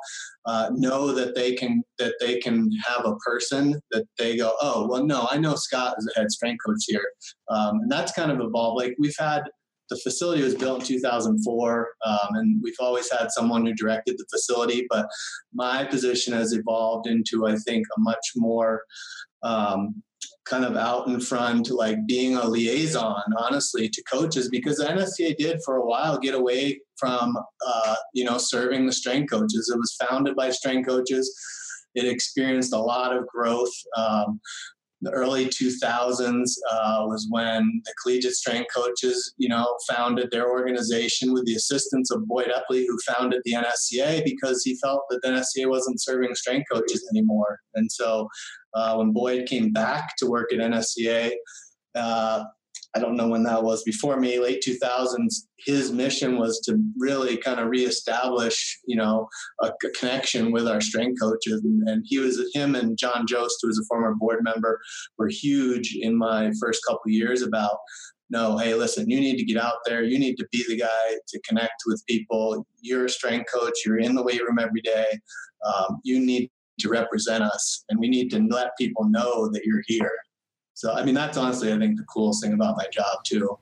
uh, know that they can that they can have a person that they go, oh well, no, I know Scott is a head strength coach here, um, and that's kind of evolved. Like we've had the facility was built in 2004, um, and we've always had someone who directed the facility. But my position has evolved into, I think, a much more um, kind of out in front, like being a liaison, honestly, to coaches, because the NSCA did for a while get away from, uh, you know, serving the strength coaches. It was founded by strength coaches. It experienced a lot of growth. Um, the early 2000s uh, was when the collegiate strength coaches, you know, founded their organization with the assistance of Boyd Epley, who founded the NSCA because he felt that the NSCA wasn't serving strength coaches anymore. And so uh, when Boyd came back to work at NSCA, uh, I don't know when that was before me, late 2000s. His mission was to really kind of reestablish, you know, a, a connection with our strength coaches. And, and, he was him and John Jost, who was a former board member, were huge in my first couple years about no, hey, listen, you need to get out there. You need to be the guy to connect with people. You're a strength coach. You're in the weight room every day. Um, you need to represent us, and we need to let people know that you're here. So, I mean, that's honestly, I think, the coolest thing about my job, too.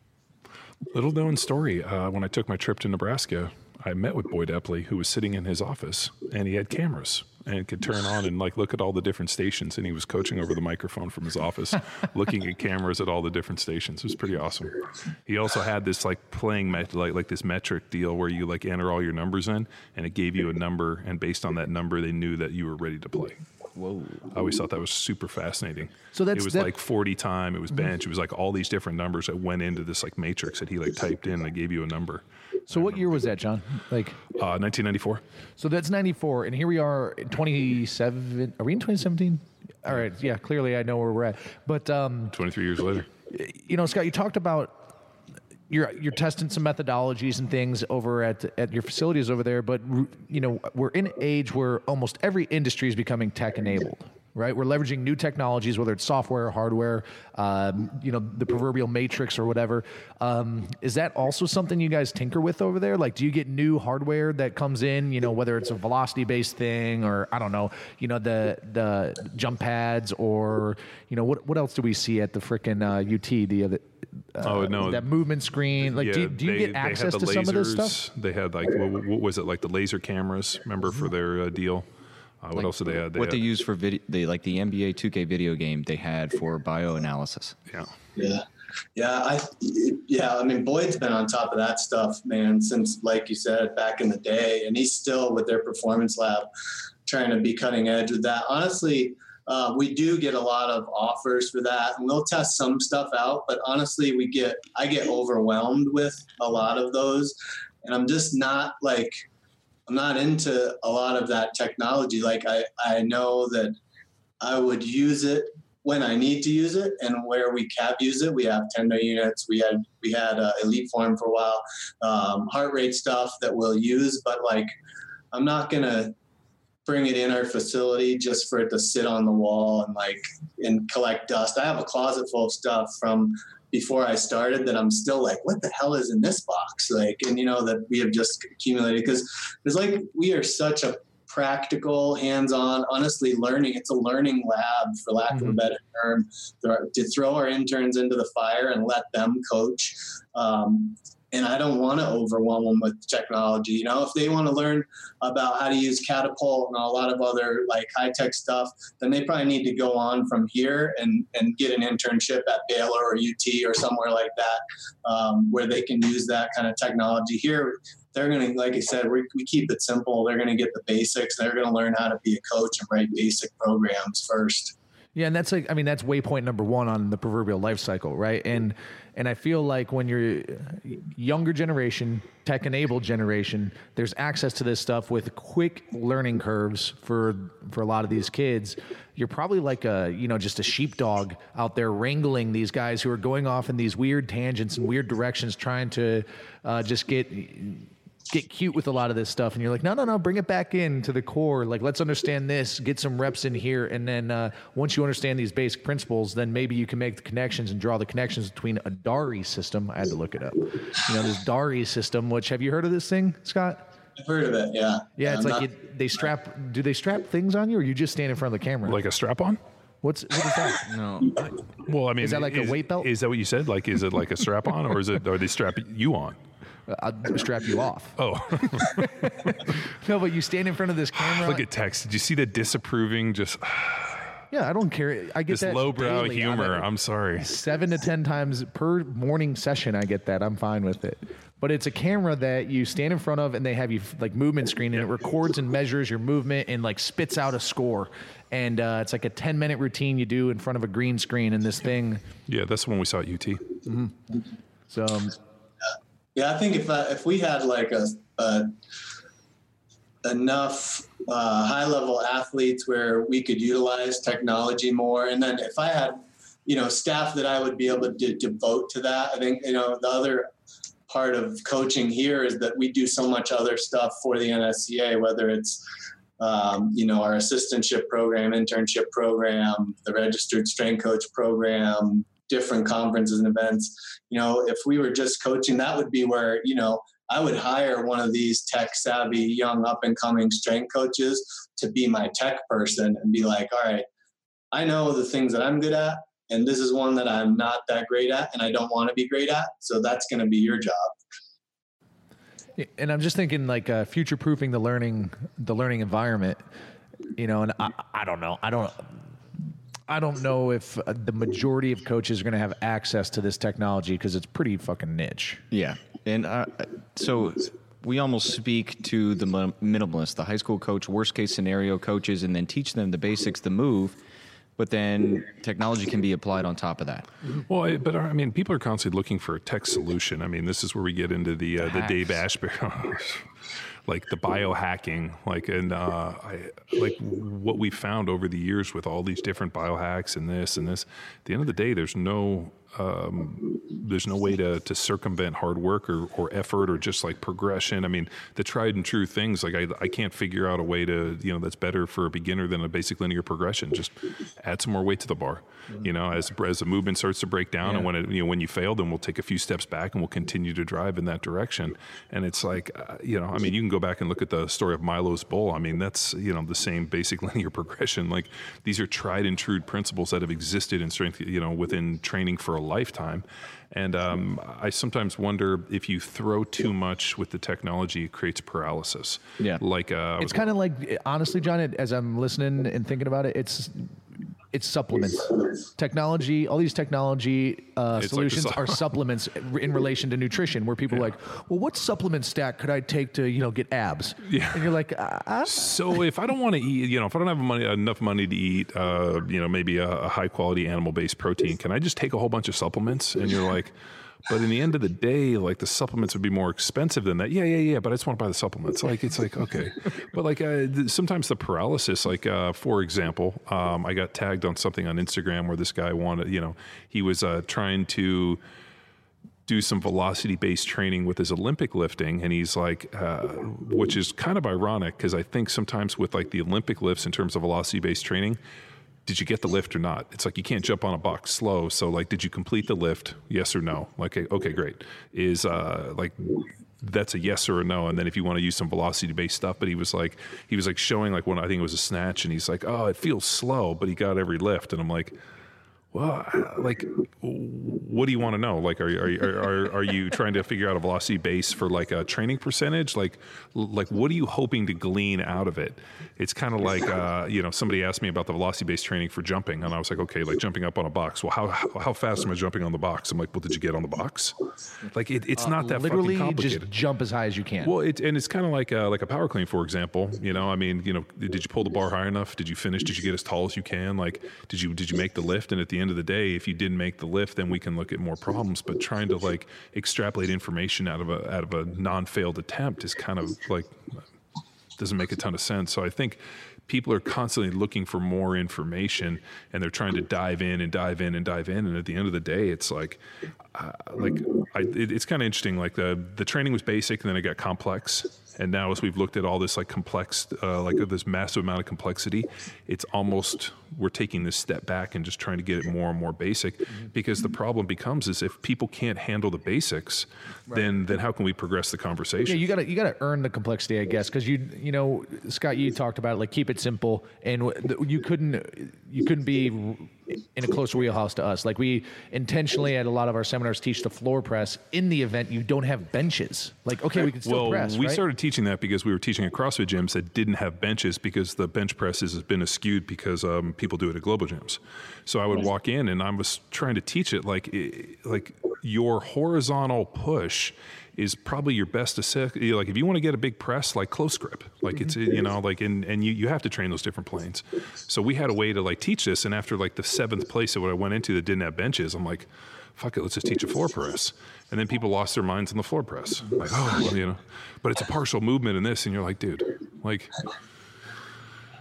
Little known story. Uh, when I took my trip to Nebraska, I met with Boyd Epley, who was sitting in his office, and he had cameras and could turn on and like look at all the different stations. And he was coaching over the microphone from his office, looking at cameras at all the different stations. It was pretty awesome. He also had this like playing met- like like this metric deal where you like enter all your numbers in, and it gave you a number, and based on that number, they knew that you were ready to play. Whoa. I always thought that was super fascinating. So that's- it was that- like 40 time, it was mm-hmm. bench, it was like all these different numbers that went into this like matrix that he like typed in that gave you a number. So what year was that, John? Like, Uh, 1994. so that's 94, and here we are in 27. Are we in 2017? All right, yeah, clearly I know where we're at. But um, 23 years later. you know, Scott, you talked about you're you're testing some methodologies and things over at at your facilities over there, but you know, we're in an age where almost every industry is becoming tech enabled. Right, we're leveraging new technologies, whether it's software, hardware, um, you know, the proverbial matrix or whatever. Um, is that also something you guys tinker with over there? Like, do you get new hardware that comes in? You know, whether it's a velocity-based thing or I don't know, you know, the the jump pads or you know, what what else do we see at the frickin' uh, UT? The other oh, no. that movement screen. Like, do you, do you they- get access to some of this stuff? They had like what, what was it like the laser cameras? Remember for their uh, deal? Uh, what else did they have? They what they use for video, they like the NBA 2K video game they had for bioanalysis. Yeah. Yeah. Yeah, I yeah, I mean Boyd's been on top of that stuff, man, since like you said, back in the day. And he's still with their performance lab trying to be cutting edge with that. Honestly, uh, we do get a lot of offers for that and we'll test some stuff out, but honestly we get I get overwhelmed with a lot of those. And I'm just not like I'm not into a lot of that technology. Like I, I know that I would use it when I need to use it, and where we have use it, we have tendo units. We had we had uh, EliteForm for a while, um, heart rate stuff that we'll use. But like, I'm not gonna bring it in our facility just for it to sit on the wall and like and collect dust. I have a closet full of stuff from before I started that I'm still like, what the hell is in this box? Like, and you know that we have just accumulated because it's like we are such a practical, hands-on, honestly learning. It's a learning lab, for lack of a better term, to throw our interns into the fire and let them coach. Um, and I don't want to overwhelm them with technology. You know, if they want to learn about how to use Catapult and a lot of other like high tech stuff, then they probably need to go on from here and and get an internship at Baylor or UT or somewhere like that, um, where they can use that kind of technology. Here, they're going to, like I said, we, we keep it simple. They're going to get the basics. They're going to learn how to be a coach and write basic programs first. Yeah, and that's like I mean that's waypoint number one on the proverbial life cycle, right? And and I feel like when you're younger generation, tech enabled generation, there's access to this stuff with quick learning curves for for a lot of these kids. You're probably like a you know just a sheepdog out there wrangling these guys who are going off in these weird tangents and weird directions, trying to uh, just get get cute with a lot of this stuff and you're like no no no bring it back in to the core like let's understand this get some reps in here and then uh, once you understand these basic principles then maybe you can make the connections and draw the connections between a dari system i had to look it up you know this dari system which have you heard of this thing scott I've heard of it. Yeah. yeah it's I'm like not- you, they strap do they strap things on you or you just stand in front of the camera Like a strap on? what's what is that No, Well, I mean, Is that like a weight belt? Is that what you said? Like, is it like a strap on, or is it? Or they strap you on? I'll strap you off Oh, no but you stand in front of this camera look at text. Did you see the disapproving? Just yeah i don't care i get this that lowbrow daily humor. it. I'm sorry. seven to ten times per morning session i get that i'm fine with it but it's a camera that you stand in front of and they have you like movement screen and it records and measures your movement and like spits out a score and uh, it's like a 10 minute routine you do in front of a green screen and this thing Yeah, that's the one we saw at UT. so um, Yeah, I think if I, if we had like a, a enough uh, high level athletes where we could utilize technology more, and then if I had you know staff that I would be able to devote to that, I think you know the other part of coaching here is that we do so much other stuff for the NSCA, whether it's um, you know our assistantship program, internship program, the registered strength coach program, different conferences and events you know, if we were just coaching, that would be where, you know, I would hire one of these tech savvy young up and coming strength coaches to be my tech person and be like, all right, I know the things that I'm good at, and this is one that I'm not that great at, and I don't want to be great at. So that's going to be your job. and i'm just thinking like uh, future proofing the learning the learning environment you know and I, I don't know i don't I don't know if uh, the majority of coaches are going to have access to this technology because it's pretty fucking niche. Yeah, and uh, so we almost speak to the mi- minimalist, the high school coach, worst case scenario coaches, and then teach them the basics, the move. But then technology can be applied on top of that. Well, I- but I mean, people are constantly looking for a tech solution. I mean, this is where we get into the uh, the Dave Asprey, like the biohacking, like and uh, I, like what we found over the years with all these different biohacks and this and this. At the end of the day, there's no um, there's no way to, to circumvent hard work or, or effort or just like progression. I mean, the tried and true things, like I, I can't figure out a way to, you know, that's better for a beginner than a basic linear progression. Just add some more weight to the bar, you know, as, as the movement starts to break down and when it, you know, when you fail, then we'll take a few steps back and we'll continue to drive in that direction. And it's like, uh, you know, I mean, you can go back and look at the story of Milo's bull. I mean, that's, you know, the same basic linear progression. Like these are tried and true principles that have existed in strength, you know, within training for a lifetime. And um, I sometimes wonder if you throw too much with the technology, it creates paralysis. Yeah. Like, uh, It's kind of like, honestly, John, it- as I'm listening and thinking about it, it's it's supplements. Technology, all these technology uh, It's like solutions are supplements in relation to nutrition. Where people are like, well, what supplement stack could I take to you know get abs? Yeah. and you're like, uh, So if I don't want to eat, you know, if I don't have money, enough money to eat, uh, you know, maybe a, a high quality animal based protein, can I just take a whole bunch of supplements? And you're like, but in the end of the day, like the supplements would be more expensive than that. Yeah, yeah, yeah. But I just want to buy the supplements. Like it's like okay, but like uh, th- sometimes the paralysis. Like uh, for example, um, I got tagged on something on Instagram where this guy wanted, you know, he was uh, trying to do some velocity based training with his Olympic lifting. And he's like, uh, which is kind of ironic because I think sometimes with like the Olympic lifts in terms of velocity based training, did you get the lift or not? It's like you can't jump on a box slow. So like, did you complete the lift? Yes or no? Like, okay, great. Is uh like that's a yes or a no. And then if you want to use some velocity based stuff, but he was like he was like showing like one I think it was a snatch, and he's like, oh, it feels slow, but he got every lift, and I'm like. Well, like, what do you want to know? Like, are you- are you- are, are you trying to figure out a velocity base for like a training percentage? Like, like what are you hoping to glean out of it? It's kind of like, uh, you know, somebody asked me about the velocity based training for jumping, and I was like, okay, like jumping up on a box. Well, how how, how fast am I jumping on the box? I'm like, well, did you get on the box? Like, it, it's not that Uh, Literally, fucking complicated. just jump as high as you can. Well, it, and it's kind of like uh, like a power clean, for example. You know, I mean, you know, did you pull the bar high enough? Did you finish? Did you get as tall as you can? Like, did you did you make the lift? And at the end of the day, if you didn't make the lift, then we can look at more problems. But trying to like extrapolate information out of a out of a non-failed attempt is kind of like doesn't make a ton of sense. So I think people are constantly looking for more information and they're trying to dive in and dive in and dive in. And at the end of the day, it's like, uh, like I, it, it's kind of interesting. Like the the training was basic, and then it got complex. And now, as we've looked at all this like complex, uh, like this massive amount of complexity, it's almost we're taking this step back and just trying to get it more and more basic. Because the problem becomes is if people can't handle the basics, then then how can we progress the conversation? Yeah, you gotta you gotta earn the complexity, I guess, because you you know Scott, you talked about it, like keep it simple, and you couldn't you couldn't be in a closer wheelhouse to us. Like we intentionally at a lot of our seminars teach the floor press in the event you don't have benches. Like okay, we can still well, press. we right? started teaching that because we were teaching at CrossFit gyms that didn't have benches because the bench presses has been skewed because um, people do it at global gyms. So I would walk in and I was trying to teach it like like your horizontal push is probably your best assist. Like if you want to get a big press, like close grip, like it's you know like and and you you have to train those different planes. So we had a way to like teach this, and after like the seventh place that what I went into that didn't have benches, I'm like. Fuck it, let's just teach a floor press. And then people lost their minds on the floor press. Like, oh, well, you know, but it's a partial movement in this. And you're like, dude, like,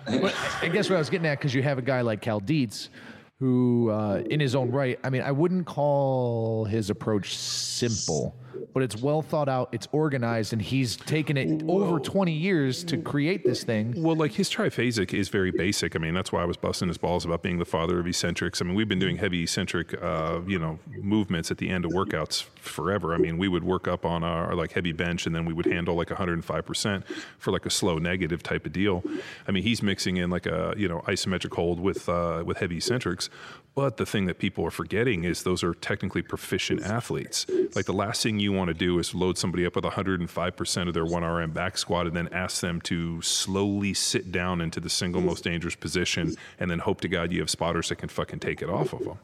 But I guess what I was getting at, because you have a guy like Cal Dietz, who, uh, in his own right, I mean, I wouldn't call his approach simple, but it's well thought out, it's organized, and he's taken it over 20 years to create this thing. Well, like his triphasic is very basic. I mean, that's why I was busting his balls about being the father of eccentrics. I mean, we've been doing heavy eccentric, uh, you know, movements at the end of workouts forever. I mean, we would work up on our like heavy bench, and then we would handle like 105% for like a slow negative type of deal. I mean, he's mixing in like a you know isometric hold with uh, with heavy eccentrics. But the thing that people are forgetting is those are technically proficient athletes. Like the last thing you want to do is load somebody up with 105% of their 1RM back squat and then ask them to slowly sit down into the single most dangerous position and then hope to God you have spotters that can fucking take it off of them.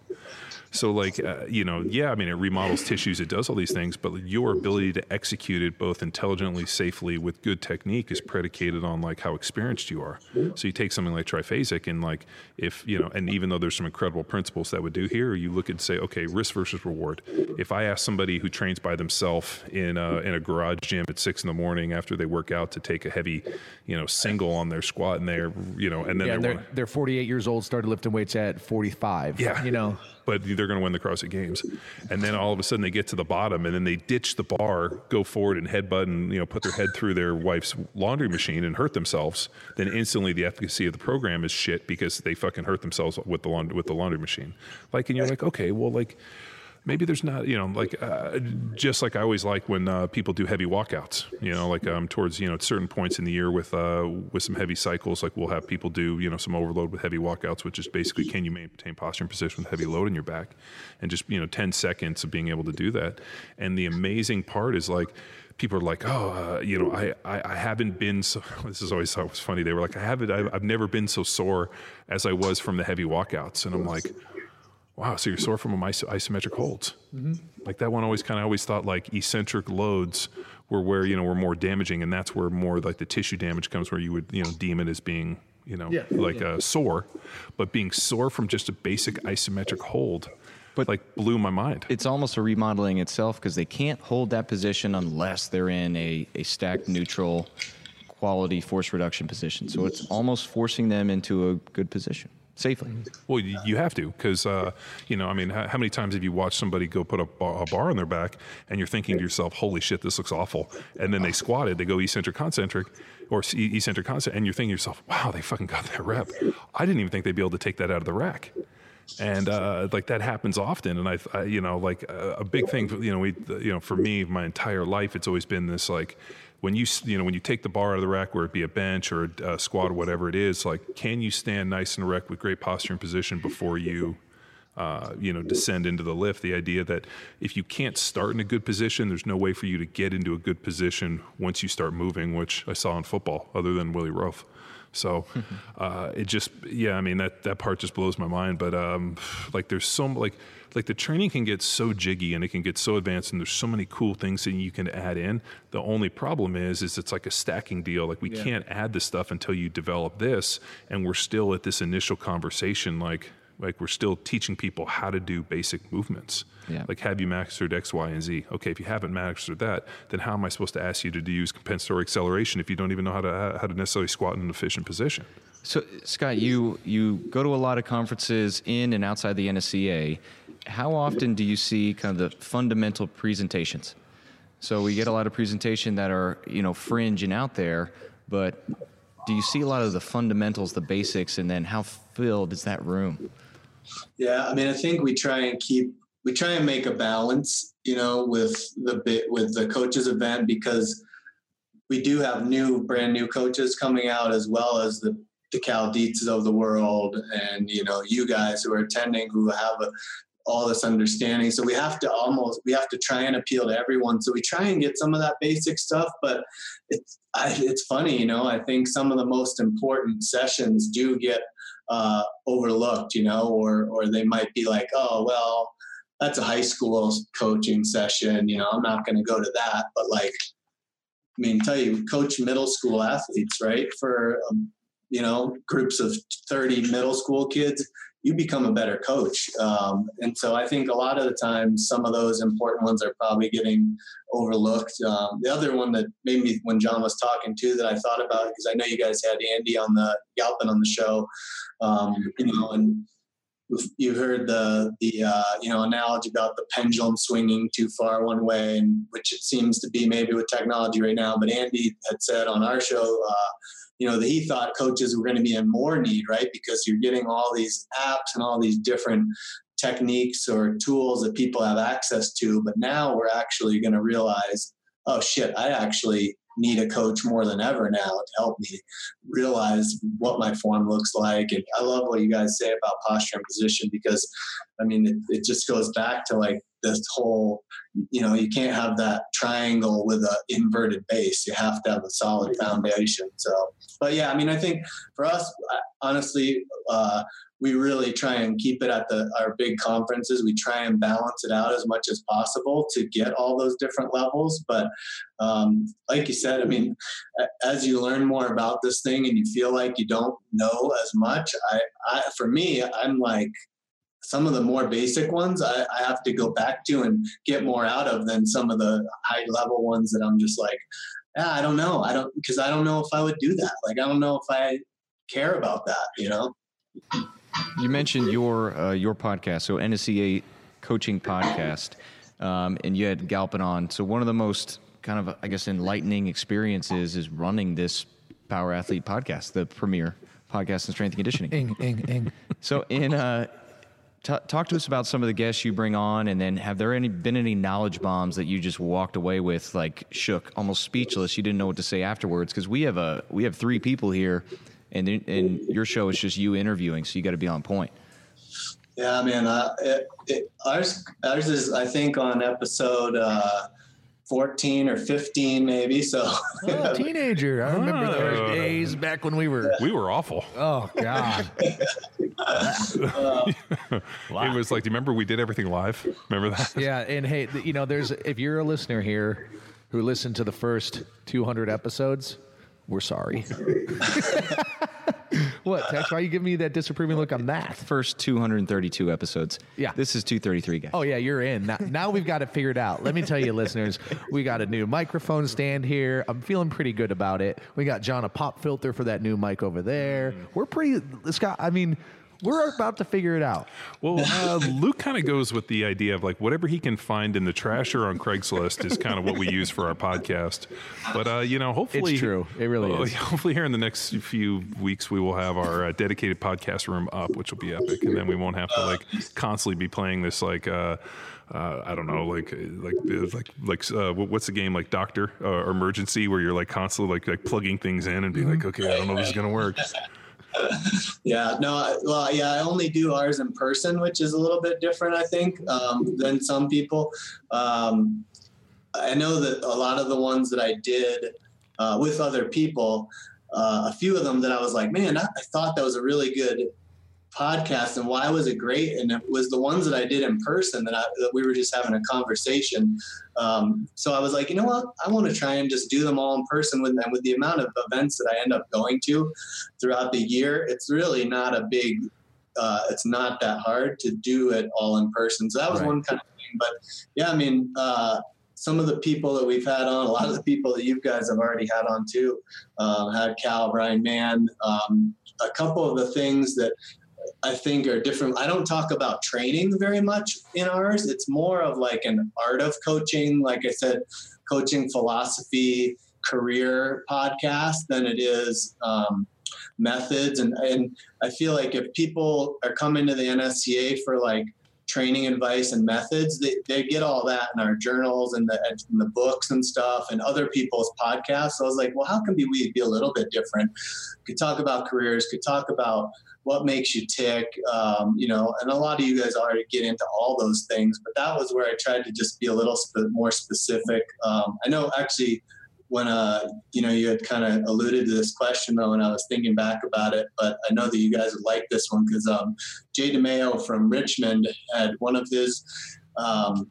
So, like, uh, you know, yeah, I mean, it remodels tissues, it does all these things, but your ability to execute it both intelligently, safely, with good technique is predicated on like how experienced you are. So, you take something like triphasic, and like, if you know, and even though there's some incredible principles that would do here, you look and say, okay, risk versus reward. If I ask somebody who trains by themselves in a, in a garage gym at six in the morning after they work out to take a heavy, you know, single on their squat, and they're, you know, and then Yeah, they're, they're, they're 48 years old, started lifting weights at 45. Yeah. You know, but they're going to win the CrossFit Games. And then all of a sudden they get to the bottom and then they ditch the bar, go forward and headbutt and you know put their head through their wife's laundry machine and hurt themselves. Then instantly the efficacy of the program is shit because they fucking hurt themselves with the laundry, with the laundry machine. Like and you're like, okay, well like maybe there's not you know like uh, just like I always like when uh, people do heavy walkouts you know like um, towards you know certain points in the year with uh, with some heavy cycles like we'll have people do you know some overload with heavy walkouts which is basically can you maintain posture and position with heavy load in your back and just you know 10 seconds of being able to do that and the amazing part is like people are like, oh, uh, you know, I, I, I haven't been so. This is always always funny. They were like, I haven't. I've, I've never been so sore as I was from the heavy walkouts, and I'm like, wow. So you're sore from them iso- isometric holds. Like that one always kind of always thought like eccentric loads were where you know were more damaging, and that's where more like the tissue damage comes, where you would you know deem it as being you know Yeah. like uh, sore, but being sore from just a basic isometric hold. But- like blew my mind. It's almost a remodeling itself because they can't hold that position unless they're in a, a stacked neutral quality force reduction position. So it's almost forcing them into a good position. Safely. Well, you have to, because uh, you know, I mean, how, how many times have you watched somebody go put a bar, a bar on their back, and you're thinking to yourself, "Holy shit, this looks awful," and then they squatted, they go eccentric concentric, or eccentric concentric, and you're thinking to yourself, "Wow, they fucking got that rep." I didn't even think they'd be able to take that out of the rack. And uh, like that happens often, and I, I you know, like uh, a big thing, you know, we, you know, for me, my entire life, it's always been this like, when you you know when you take the bar out of the rack, where it be a bench or a, a squat or whatever it is, like can you stand nice and erect with great posture and position before you uh, you know descend into the lift? The idea that if you can't start in a good position, there's no way for you to get into a good position once you start moving, which I saw in football, other than Willie Roaf. So uh, it just yeah, I mean that that part just blows my mind. But um, like there's so like like the training can get so jiggy and it can get so advanced and there's so many cool things that you can add in. The only problem is is it's like a stacking deal. Like we can't add this stuff until you develop this, and we're still at this initial conversation like. Like we're still teaching people how to do basic movements. Yeah. Like have you mastered X, Y, and Z? Okay, if you haven't mastered that, then how am I supposed to ask you to do, use compensatory acceleration if you don't even know how to how to necessarily squat in an efficient position? So, Scott, you you go to a lot of conferences in and outside the NSCA. How often do you see kind of the fundamental presentations? So we get a lot of presentation that are you know fringe and out there, but do you see a lot of the fundamentals, the basics, and then how filled is that room? Yeah, I mean, I think we try and keep we try and make a balance, you know, with the bit with the coaches event because we do have new, brand new coaches coming out as well as the the Cal Dietzes of the world, and you know, you guys who are attending who have a, all this understanding. So we have to almost we have to try and appeal to everyone. So we try and get some of that basic stuff, but it's I, it's funny, you know. I think some of the most important sessions do get uh, overlooked, you know, or or they might be like, oh well, that's a high school coaching session, you know, I'm not going to go to that. But like, I mean, tell you, coach middle school athletes, right? For um, you know, groups of 30 middle school kids, you become a better coach. Um, and so I think a lot of the times, some of those important ones are probably getting overlooked. Um, the other one that made me, when John was talking too, that I thought about, because I know you guys had Andy on the Galpin on the show, um, you know, and you heard the the uh, you know analogy about the pendulum swinging too far one way, and which it seems to be maybe with technology right now. But Andy had said on our show, uh, you know, that he thought coaches were going to be in more need, right? Because you're getting all these apps and all these different techniques or tools that people have access to. But now we're actually going to realize, oh shit, I actually need a coach more than ever now to help me realize what my form looks like. And I love what you guys say about posture and position because, I mean, it, it just goes back to like this whole, you know, you can't have that triangle with an inverted base. You have to have a solid foundation. So, but yeah, I mean, I think for us, honestly, uh, we really try and keep it at the our big conferences. We try and balance it out as much as possible to get all those different levels. But um, like you said, I mean, as you learn more about this thing and you feel like you don't know as much, I, I for me, I'm like some of the more basic ones I, I have to go back to and get more out of than some of the high level ones that I'm just like, yeah, I don't know. I don't because I don't know if I would do that. Like I don't know if I care about that, you know? You mentioned your uh, your podcast, so NSCA coaching podcast, um, and you had Galpin on. So one of the most kind of I guess enlightening experiences is running this Power Athlete podcast, the premier podcast in strength and conditioning. Ing, ing, ing. So, in uh, t- talk to us about some of the guests you bring on, and then have there any been any knowledge bombs that you just walked away with, like shook, almost speechless? You didn't know what to say afterwards because we have a we have three people here, and and your show is just you interviewing, so you got to be on point. Yeah, man. Uh, it, it, ours, ours is, I think, on episode uh, 14 or 15, maybe. So, Oh, teenager. I remember Oh. those days back when we were. We were awful. Oh God. Uh, it was like, do you remember we did everything live? Remember that? Yeah, and hey, you know, there's if you're a listener here who listened to the first 200 episodes, we're sorry. what, Tex? Why are you giving me that disapproving look on that? First 232 episodes. Yeah. this is 233, guys. Oh yeah, you're in. Now, now we've got it figured out. Let me tell you, listeners, we got a new microphone stand here. I'm feeling pretty good about it. We got John a pop filter for that new mic over there. Mm. We're pretty, Scott. I mean, We're about to figure it out. Well, uh, Luke kind of goes with the idea of like whatever he can find in the trash or on Craigslist is kind of what we use for our podcast. But uh, you know, hopefully, it's true. It really uh, is. Hopefully, here in the next few weeks, we will have our uh, dedicated podcast room up, which will be epic, and then we won't have to like constantly be playing this like. Uh, uh, I don't know, like like like like uh, what's the game like Doctor uh, or Emergency, where you're like constantly like like plugging things in and being like, okay, I don't know if this is gonna work. Yeah, no, well, yeah, I only do ours in person, which is a little bit different, I think, um, than some people. Um, I know that a lot of the ones that I did uh, with other people, uh, a few of them that I was like, man, I, I thought that was a really good podcast, and why was it great? And it was the ones that I did in person that, I, that we were just having a conversation. Um, so I was like, you know what? I want to try and just do them all in person with them. With the amount of events that I end up going to throughout the year, it's really not a big. Uh, it's not that hard to do it all in person. So that was Right. one kind of thing. But yeah, I mean, uh, some of the people that we've had on, a lot of the people that you guys have already had on too, um, had Cal, Bryan Mann, um, a couple of the things that I think are different. I don't talk about training very much in ours. It's more of like an art of coaching, like I said, coaching philosophy, career podcast than it is um, methods. And, and I feel like if people are coming to the NSCA for like training advice and methods, they, they get all that in our journals and the, the books and stuff and other people's podcasts. So I was like, well, how can we be a little bit different? Could talk about careers, could talk about what makes you tick, um, you know, and a lot of you guys already get into all those things, but that was where I tried to just be a little sp- more specific. Um, I know actually when, uh, you know, you had kind of alluded to this question though, and I was thinking back about it, but I know that you guys would like this one because um, Jay DeMayo from Richmond had one of his um,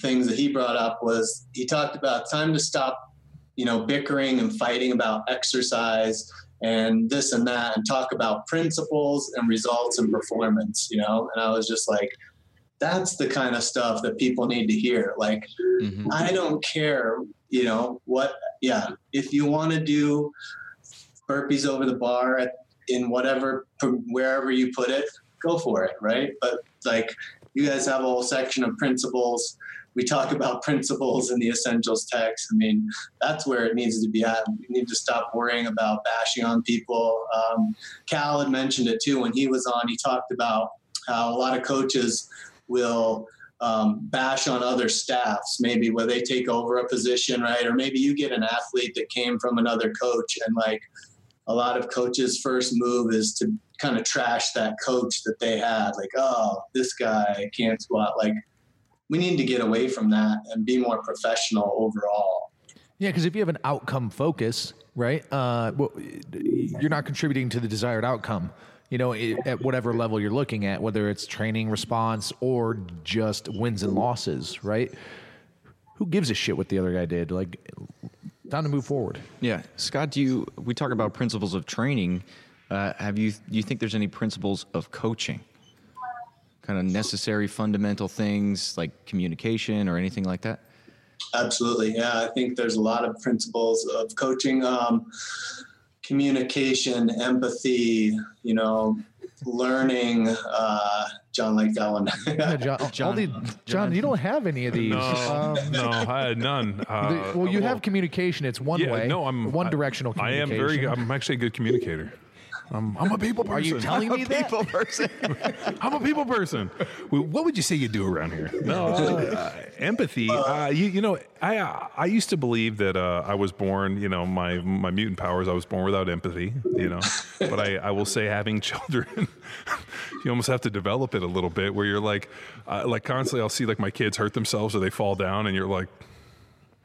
things that he brought up was he talked about time to stop, you know, bickering and fighting about exercise and this and that and talk about principles and results and performance, you know? And I was just like, that's the kind of stuff that people need to hear. Like, Mhm. I don't care, you know, what, yeah, if you want to do burpees over the bar at, in whatever, wherever you put it, go for it, right? But like, you guys have a whole section of principles. We talk about principles in the essentials text. I mean, that's where it needs to be at. We need to stop worrying about bashing on people. Um, Cal had mentioned it too when he was on. He talked about how a lot of coaches will um, bash on other staffs, maybe where they take over a position, right? Or maybe you get an athlete that came from another coach, and like a lot of coaches' first move is to kind of trash that coach that they had. Like, oh, this guy can't squat. Like, we need to get away from that and be more professional overall. Yeah, because if you have an outcome focus, right, uh, well, you're not contributing to the desired outcome. You know, i at whatever level you're looking at, whether it's training response or just wins and losses, right? Who gives a shit what the other guy did? Like, time to move forward. Yeah, Scott. Do you? We talk about principles of training. Uh, have you? Do you think there's any principles of coaching? Kind of necessary, fundamental things like communication or anything like that. Absolutely. Yeah, I think there's a lot of principles of coaching. Um, communication, empathy, you know, learning. Uh, John liked that one. Yeah, John, John- the- John, you don't have any of these. No, Um, no, I had none. Uh, the- well, you well, have communication. It's one yeah, way. no, I'm one I- directional I am communication. very. I'm actually a good communicator. I'm, I'm a people person. Are you telling me that? person. I'm a people person. What would you say you do around here? No, uh, empathy. Uh, you, you know, I uh, I used to believe that uh, I was born. You know, my my mutant powers. I was born without empathy. You know, but I, I will say having children, you almost have to develop it a little bit. Where you're like, uh, like constantly, I'll see like my kids hurt themselves or they fall down, and you're like.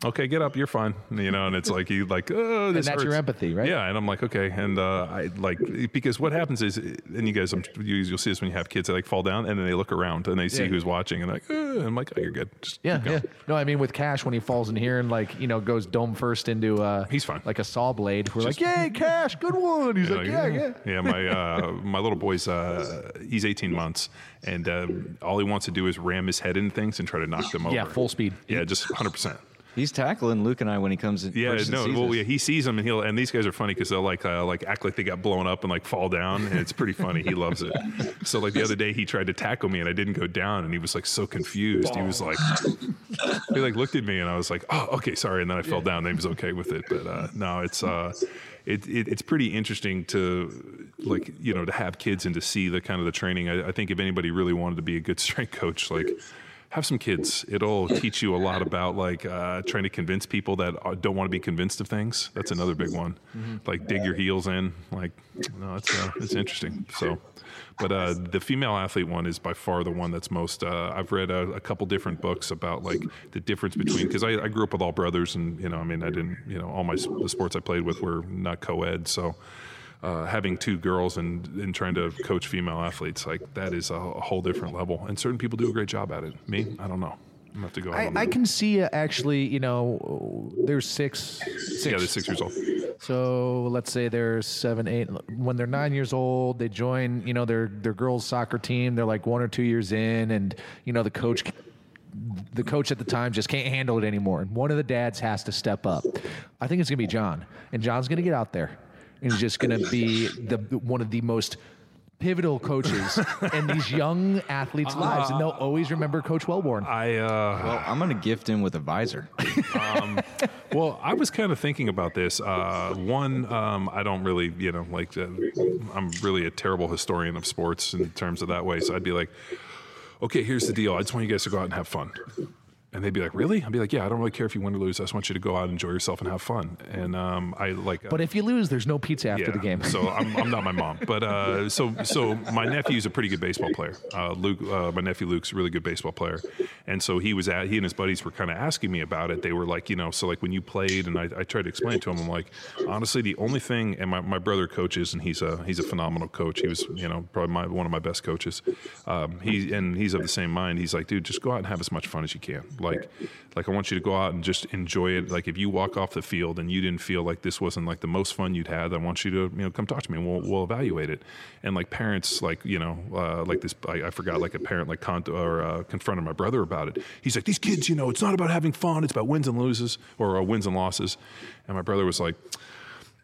Okay, get up. You're fine. You know, and it's like you like, oh, this that's your empathy, right? Yeah, and I'm like, okay, and uh, I like because what happens is, and you guys, I'm, you, you'll see this when you have kids, they like fall down and then they look around and they see Yeah. who's watching and like, "Uh," I'm like, oh, you're good. Just Yeah, yeah. No, I mean with Cash when he falls in here and like you know goes dome first into uh He's fine. like a saw blade. We're Just- like, yay, Cash, good one. He's like, yeah, yeah. yeah. My uh, my little boy's uh, he's 18 months, and uh, all he wants to do is ram his head in things and try to knock them over. Yeah, full speed. Yeah, just 100. percent He's tackling Luke and I when he comes in. Yeah, no, sees well, us. yeah, he sees them and he'll, and these guys are funny because they'll like, uh, like act like they got blown up and like fall down, and it's pretty funny. He loves it. So like the other day, he tried to tackle me and I didn't go down, and he was like so confused. He was like, he like looked at me and I was like, oh, okay, sorry, and then I fell down. And he was okay with it, but uh, no, it's uh, it, it it's pretty interesting to like you know to have kids and to see the kind of the training. I, I think if anybody really wanted to be a good strength coach, like have some kids. It'll teach you a lot about like uh, trying to convince people that uh, don't want to be convinced of things. That's another big one. Like dig your heels in. Like no, it's uh, it's interesting. So, but uh, the female athlete one is by far the one that's most. Uh, I've read a, a couple different books about like the difference between because I, I grew up with all brothers and you know I mean I didn't you know all my the sports I played with were not co-ed so uh, having two girls and, and trying to coach female athletes like that is a, a whole different level and certain people do a great job at it me i don't know i'm have to go I, I can see uh, actually, you know, there's six, six. yeah they're six years old So let's say they're seven, eight. When they're nine years old, they join, you know, their their girls soccer team. They're like one or two years in, and you know the coach, the coach at the time just can't handle it anymore, and one of the dads has to step up. I think it's gonna be John, and John's gonna get out there, and he's just gonna be the one of the most pivotal coaches in these young athletes' lives, and they'll always remember Coach Welbourn. i uh well, I'm going to gift him with a visor. Well, I was kind of thinking about this. Uh, one, um, I don't really, you know, like, uh, I'm really a terrible historian of sports in terms of that way. So I'd be like, okay, here's the deal. I just want you guys to go out and have fun. And they'd be like, really? I'd be like, yeah, I don't really care if you win or lose. I just want you to go out and enjoy yourself and have fun. And um, I like, uh, But if you lose, there's no pizza after the game. so I'm, I'm not my mom, but uh, so so my nephew's a pretty good baseball player. Uh, Luke, uh, my nephew Luke's a really good baseball player, and so he was at he and his buddies were kind of asking me about it. They were like, you know, so like when you played, and I, I tried to explain to him, I'm like, honestly, the only thing, and my, my brother coaches, and he's a he's a phenomenal coach. He was you know probably my, one of my best coaches. Um, he and he's of the same mind. He's like, dude, just go out and have as much fun as you can. Like like I want you to go out and just enjoy it. Like if you walk off the field and you didn't feel like this wasn't like the most fun you'd had, I want you to you know come talk to me and we'll, we'll evaluate it. And like parents, like you know, uh, like this, I, I forgot like a parent like con- or uh, confronted my brother about it. He's like, these kids, you know, it's not about having fun. It's about wins and loses or uh, wins and losses. And my brother was like.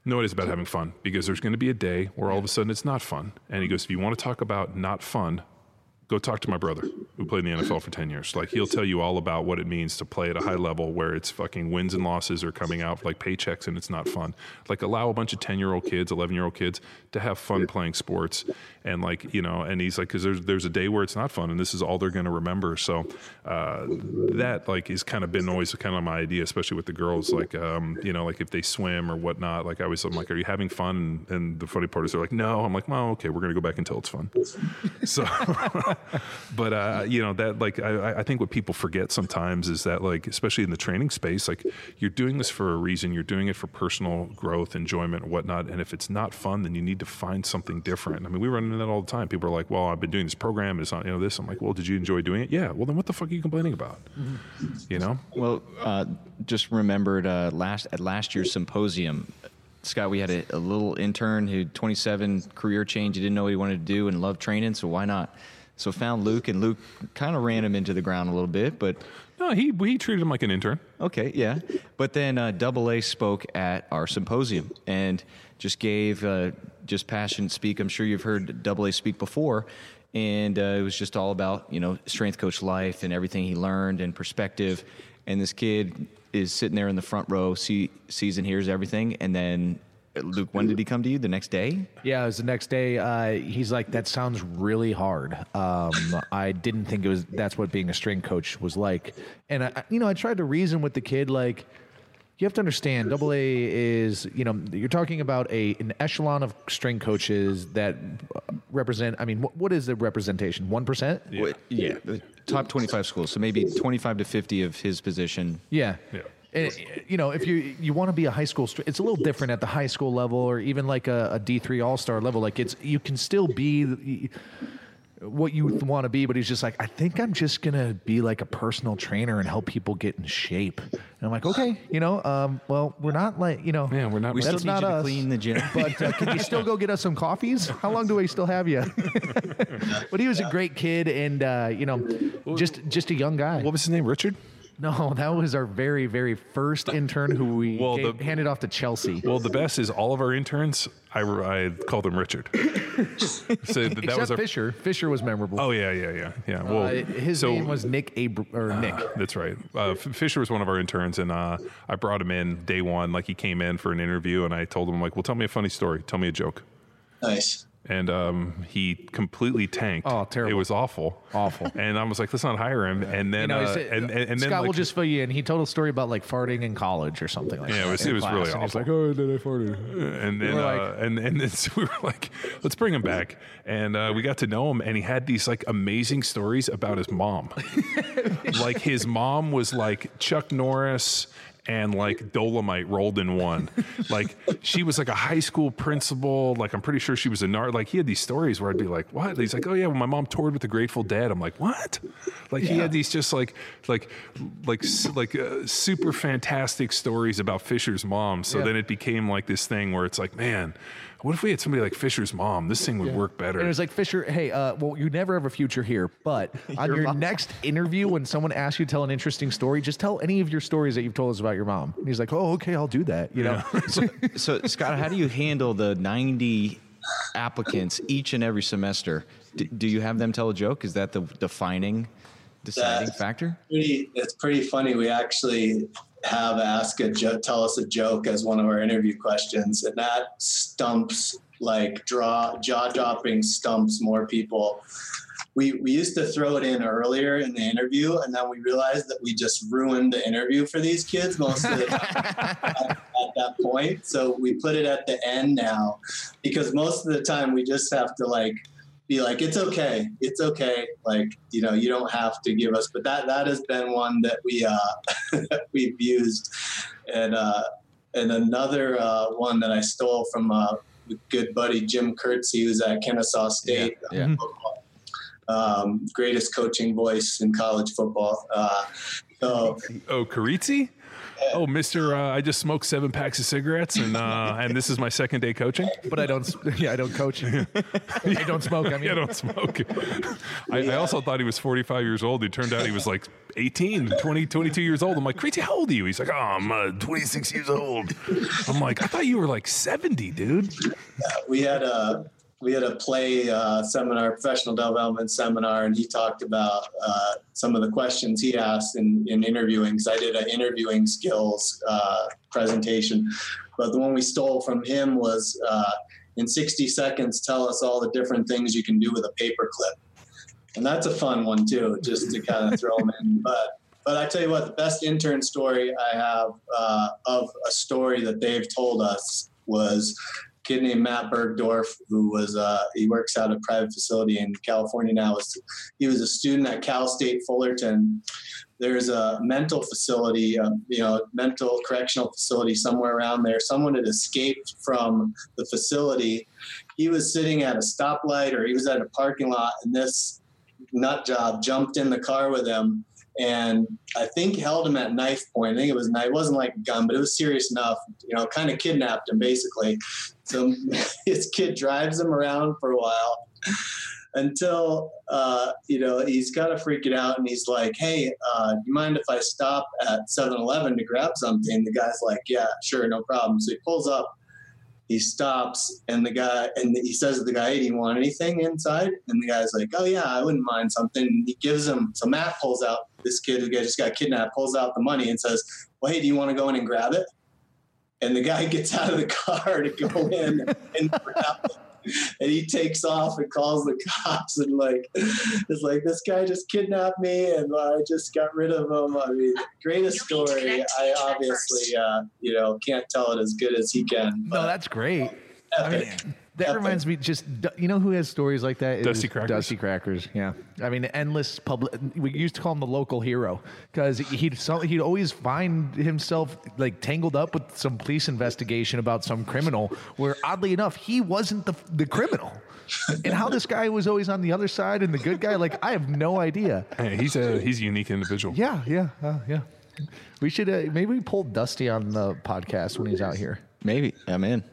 No, it is about having fun because there's going to be a day where all of a sudden it's not fun. And he goes, if you want to talk about not fun, go talk to my brother who played in the NFL for 10 years. Like he'll tell you all about what it means to play at a high level where it's fucking wins and losses are coming out like paychecks and it's not fun. Like allow a bunch of 10 year old kids, 11 year old kids to have fun playing sports. And like, you know, and he's like, cause there's, there's a day where it's not fun and this is all they're going to remember. So, uh, that like is kind of been always kind of my idea, especially with the girls, like, um, you know, like if they swim or whatnot, like I always, I'm like, are you having fun? And, and the funny part is they're like, no, I'm like, well, okay, we're going to go back until it's fun. So, but uh, you know that like I, I think what people forget sometimes is that like especially in the training space like you're doing this for a reason. You're doing it for personal growth enjoyment whatnot. And if it's not fun then you need to find something different. I mean we run into that all the time. People are like well i've been doing this program. It's not you know this. I'm like well did you enjoy doing it? Yeah. Well then what the fuck are you complaining about? You know? Well, uh, just remembered uh, last at last year's symposium, Scott, we had a, a little intern who 27 career change. He didn't know what he wanted to do and loved training, so why not? So found Luke, and Luke kind of ran him into the ground a little bit, but no he he treated him like an intern Okay, yeah. But then uh, Double A spoke at our symposium and just gave uh, just passionate speak. I'm sure you've heard Double A speak before, and uh, it was just all about you know strength coach life and everything he learned and perspective. And this kid is sitting there in the front row, see, sees and hears everything, and then. Luke, when did he come to you? The next day? Yeah, it was the next day. Uh, he's like, "That sounds really hard." Um, I didn't think it was. That's what being a string coach was like. And I, I- you know, I tried to reason with the kid, like, you have to understand, Double A is, you know, you're talking about a an echelon of string coaches that represent. I mean, what, what is the representation? One percent. Well, yeah. Top 25 schools. So maybe 25 to 50 of his position. Yeah. Yeah. And, you know, if you you want to be a high school, it's a little different at the high school level, or even like a, a D three All Star level. Like it's you can still be what you want to be, but he's just like, I think I'm just gonna be like a personal trainer and help people get in shape. And I'm like, okay, you know, um, well, we're not like, you know, Yeah, we're not- We That's still need not you to us. clean the gym. but uh, can you still go get us some coffees? How long do we still have you? but he was a great kid, and uh, you know, just just a young guy. what was his name richard No, that was our very, very first intern who we Well, gave- the- handed off to Chelsea. Well, the best is all of our interns. I, I call them Richard. so that, that Except was our. Fisher. Fisher was memorable. Oh yeah, yeah, yeah, yeah. Well, Uh, his so- name was Nick Abr- or Nick. That's right. Uh, Fisher was one of our interns, and uh, I brought him in day one. Like he came in for an interview, and I told him like, "Well, tell me a funny story. Tell me a joke." Nice. And um, he completely tanked. Oh, terrible. It was awful. Awful. And I was like, let's not hire him. And then, You know, uh, said- and, and, and then Scott like, will just fill you in. He told a story about like farting in college or something like Yeah, that. it was- it was really and He's like, oh, then I farted. and then uh, like- and and then so we were like, let's bring him back, and uh, we got to know him, and he had these like amazing stories about his mom. like his mom was like Chuck Norris and like Dolemite rolled in one. Like she was like a high school principal. Like I'm pretty sure she was a nar. Like he had these stories where I'd be like, what? He's like, oh yeah, well my mom toured with the Grateful Dead. I'm like, what? Like he had these just like like like like uh, super fantastic stories about Fisher's mom. So Yeah. then it became like this thing where it's like, man, what if we had somebody like Fisher's mom? This thing would work better. And it was like Fisher, hey, uh, well, you never have a future here, but on your next interview, when someone asks you to tell an interesting story, just tell any of your stories that you've told us about your mom. And he's like, oh, okay, I'll do that. You know, So, Scott, how do you handle the 90 applicants each and every semester? D- do you have them tell a joke? Is that the defining, deciding That- factor? Pretty, it's pretty funny. We actually have ask a jo- tell us a joke as one of our interview questions, and that stumps like draw jaw dropping stumps more people. We we used to throw it in earlier in the interview, and then we realized that we just ruined the interview for these kids most of the time at, at that point. So we put it at the end now, because most of the time we just have to like be like it's okay it's okay like you know you don't have to give us but that that has been one that we uh we've used and uh and another uh one that i stole from uh good buddy jim Kurtzy, who's at kennesaw state Yeah, yeah. football. um greatest coaching voice in college football uh so oh, Carizzi? Oh, Mister, uh, I just smoked seven packs of cigarettes, and uh, and this is my second day coaching. but I don't, yeah, I don't coach. I don't smoke. I mean, I don't smoke. I, I also thought he was 45 years old. It turned out he was like 18, 20, 22 years old. I'm like, Crazy, how old are you? He's like, oh, I'm uh, 26 years old. I'm like, I thought you were like 70, dude. we had a we had a play uh, seminar, professional development seminar, and he talked about uh, some of the questions he asked in, in interviewing. Because I did an interviewing skills uh, presentation, but the one we stole from him was uh, in 60 seconds, tell us all the different things you can do with a paperclip, and that's a fun one too, just to kind of throw them in. But but I tell you what, the best intern story I have uh, of a story that they've told us was kid named Matt Bergdorf, who was uh, he works out at a private facility in California now. He was a student at Cal State Fullerton. There's a mental facility, uh, you know, mental correctional facility somewhere around there. Someone had escaped from the facility. He was sitting at a stoplight or he was at a parking lot, and this nut job jumped in the car with him and I think held him at knife point. I think it was. It wasn't like a gun, but it was serious enough. You know, kind of kidnapped him basically. So his kid drives him around for a while until uh, you know he's got to freak it out, and he's like, "Hey, uh, do you mind if I stop at 7-Eleven to grab something?" The guy's like, "Yeah, sure, no problem." So he pulls up. He stops, and the guy, and he says to the guy, "Hey, do you want anything inside?" And the guy's like, "Oh yeah, I wouldn't mind something." And he gives him. So Matt pulls out this kid who just got kidnapped, pulls out the money, and says, "Well, hey, do you want to go in and grab it?" And the guy gets out of the car to go in and grab it. And he takes off and calls the cops and like, it's like this guy just kidnapped me and I just got rid of him. I mean, greatest You'll need to story. I obviously, uh, you know, can't tell it as good as he can. no, that's great. I mean, epic. That Epic. reminds me. Just you know who has stories like that? Is Dusty Crackers. Dusty Crackers. Yeah. I mean, endless public. We used to call him the local hero because he'd so, he'd always find himself like tangled up with some police investigation about some criminal, where oddly enough he wasn't the the criminal. and how this guy was always on the other side and the good guy, like I have no idea. Hey, he's a he's a unique individual. Yeah, yeah, uh, yeah. We should uh, maybe we pull Dusty on the podcast when he's out here. Maybe I'm in.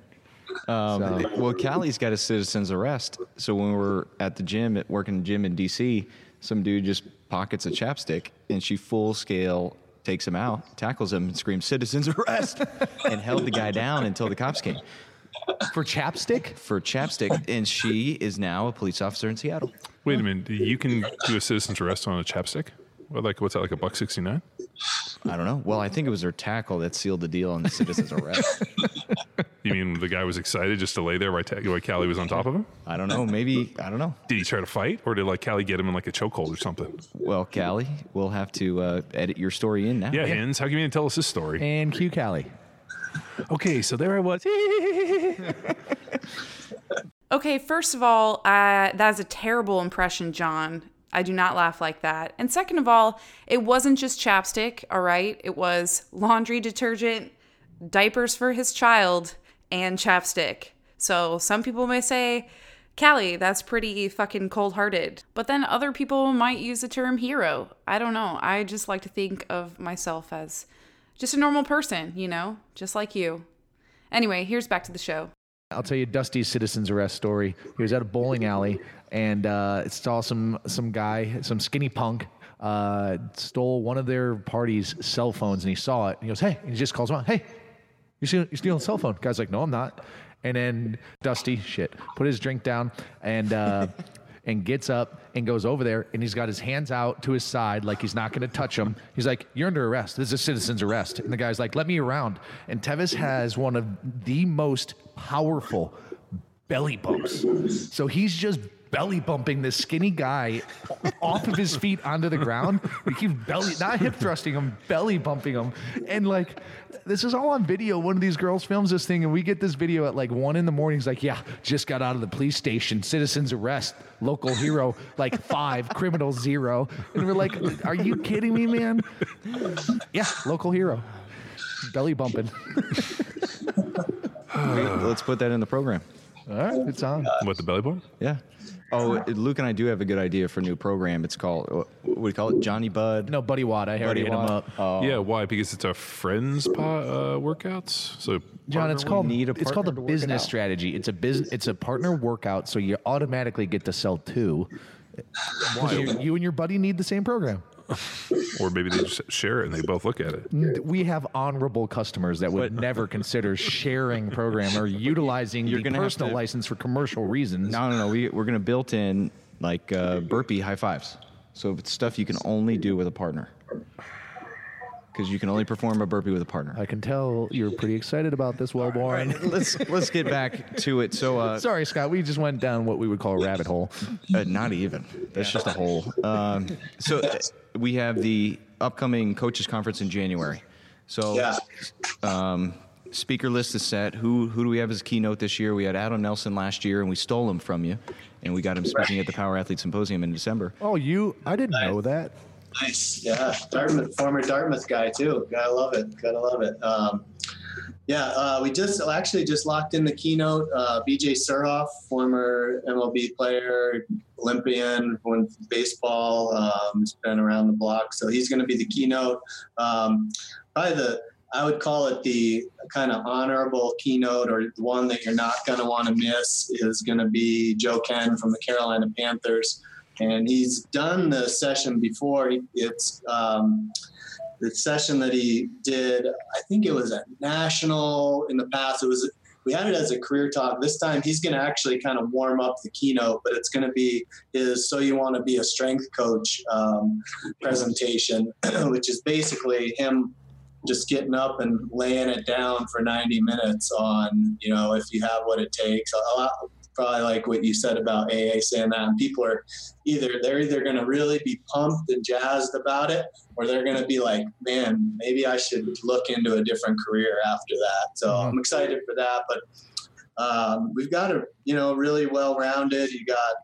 Um, well, Callie's got a citizen's arrest. So when we were at the gym, at working the gym in DC, some dude just pockets a chapstick, and she full scale takes him out, tackles him, and screams, "Citizens arrest!" and held the guy down until the cops came For chapstick? for chapstick. And she is now a police officer in Seattle. Wait a minute. You can do a citizen's arrest on a chapstick? Well, like what's that? Like a buck sixty nine? I don't know. Well, I think it was her tackle that sealed the deal on the citizens arrest. You mean the guy was excited just to lay there while, ta- while Callie was on top of him? I don't know. Maybe I don't know. Did he try to fight, or did like Callie get him in like a chokehold or something? Well, Callie, we'll have to uh, edit your story in now. Yeah, Hens, how come you didn't tell us this story? And Q Callie. Okay, so there I was. Okay, first of all, uh, that is a terrible impression, John. I do not laugh like that. And second of all, it wasn't just chapstick, all right? It was laundry detergent, diapers for his child, and chapstick. So some people may say, Callie, that's pretty fucking cold hearted. But then other people might use the term hero. I don't know. I just like to think of myself as just a normal person, you know, just like you. Anyway, here's back to the show. I'll tell you Dusty's citizen's arrest story. He was at a bowling alley and uh, saw some some guy, some skinny punk, uh, stole one of their party's cell phones, and he saw it. And he goes, "Hey!" And he just calls him out, "Hey, you stealing, you stealing a cell phone?" Guy's like, "No, I'm not." And then Dusty, shit, put his drink down and. Uh, And gets up and goes over there, and he's got his hands out to his side like he's not going to touch him. He's like, "You're under arrest. This is a citizen's arrest." And the guy's like, "Let me around." And Tevis has one of the most powerful belly bumps. So he's just belly bumping this skinny guy off of his feet onto the ground. We keep belly, not hip thrusting him, belly bumping him. And like, this is all on video. One of these girls films this thing, and we get this video at like one in the morning. He's like, Yeah, just got out of the police station. Citizens arrest, local hero, like five, criminal zero. And we're like, Are you kidding me, man? Yeah, local hero. Belly bumping. Let's put that in the program. All right, it's on. What the belly button? Yeah. Oh, Luke and I do have a good idea for a new program. It's called what do we call it? Johnny Bud. No, Buddy Watt. I already hit him Watt. up. Oh, Yeah, why? Because it's our friends po- uh, workouts. So John, it's called need a it's called a partner to work it business out. strategy. It's a business. It's a partner workout, so you automatically get to sell two. 'Cause You, you and your buddy need the same program. Or maybe they just share it and they both look at it. We have honorable customers that would never consider sharing program or utilizing You're the personal to- license for commercial reasons. No, no, no. We, we're going to built in like uh, burpee high fives. So it's stuff you can only do with a partner. Because you can only perform a burpee with a partner. I can tell you're pretty excited about this, Welbourn. let's let's get back to it. So uh, Sorry, Scott. We just went down what we would call a rabbit hole. Uh, not even. That's just a hole. Um, so uh, we have the upcoming coaches conference in January. So Yeah. um, speaker list is set. Who who do we have as keynote this year? We had Adam Nelson last year, and we stole him from you, and we got him speaking at the Power Athlete Symposium in December. Oh, you? I didn't know that. Nice. Yeah. Dartmouth, former Dartmouth guy too. Gotta love it. Gotta love it. Um, yeah, uh, we just actually just locked in the keynote. Uh, BJ Surhoff, former MLB player, Olympian, won baseball, um, has been around the block. So he's going to be the keynote. Um, probably the, I would call it the kind of honorable keynote or the one that you're not going to want to miss is going to be Joe Kenn from the Carolina Panthers and he's done the session before. It's um, the session that he did. I think it was at national in the past. It was we had it as a career talk. This time he's going to actually kind of warm up the keynote, but it's going to be his "So You Want to Be a Strength Coach" um, presentation, which is basically him just getting up and laying it down for 90 minutes on you know if you have what it takes. Probably like what you said about AA saying that, and people are either they're either going to really be pumped and jazzed about it, or they're going to be like, man, maybe I should look into a different career after that. So I'm excited for that. But um, we've got a you know really well rounded. You got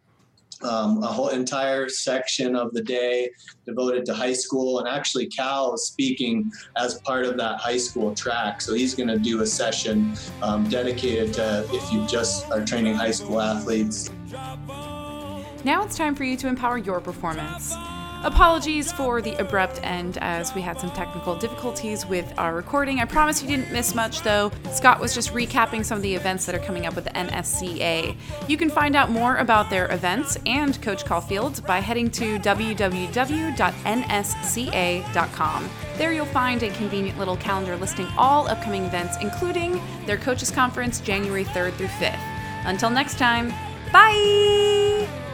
um, a whole entire section of the day devoted to high school, and actually Cal is speaking as part of that high school track. So he's going to do a session um, dedicated to if you just are training high school athletes. Now it's time for you to empower your performance. Apologies for the abrupt end as we had some technical difficulties with our recording. I promise you didn't miss much though. Scott was just recapping some of the events that are coming up with the NSCA. You can find out more about their events and Coach Caulfield by heading to www.nsca.com. There you'll find a convenient little calendar listing all upcoming events, including their Coaches Conference January 3rd through 5th. Until next time, bye!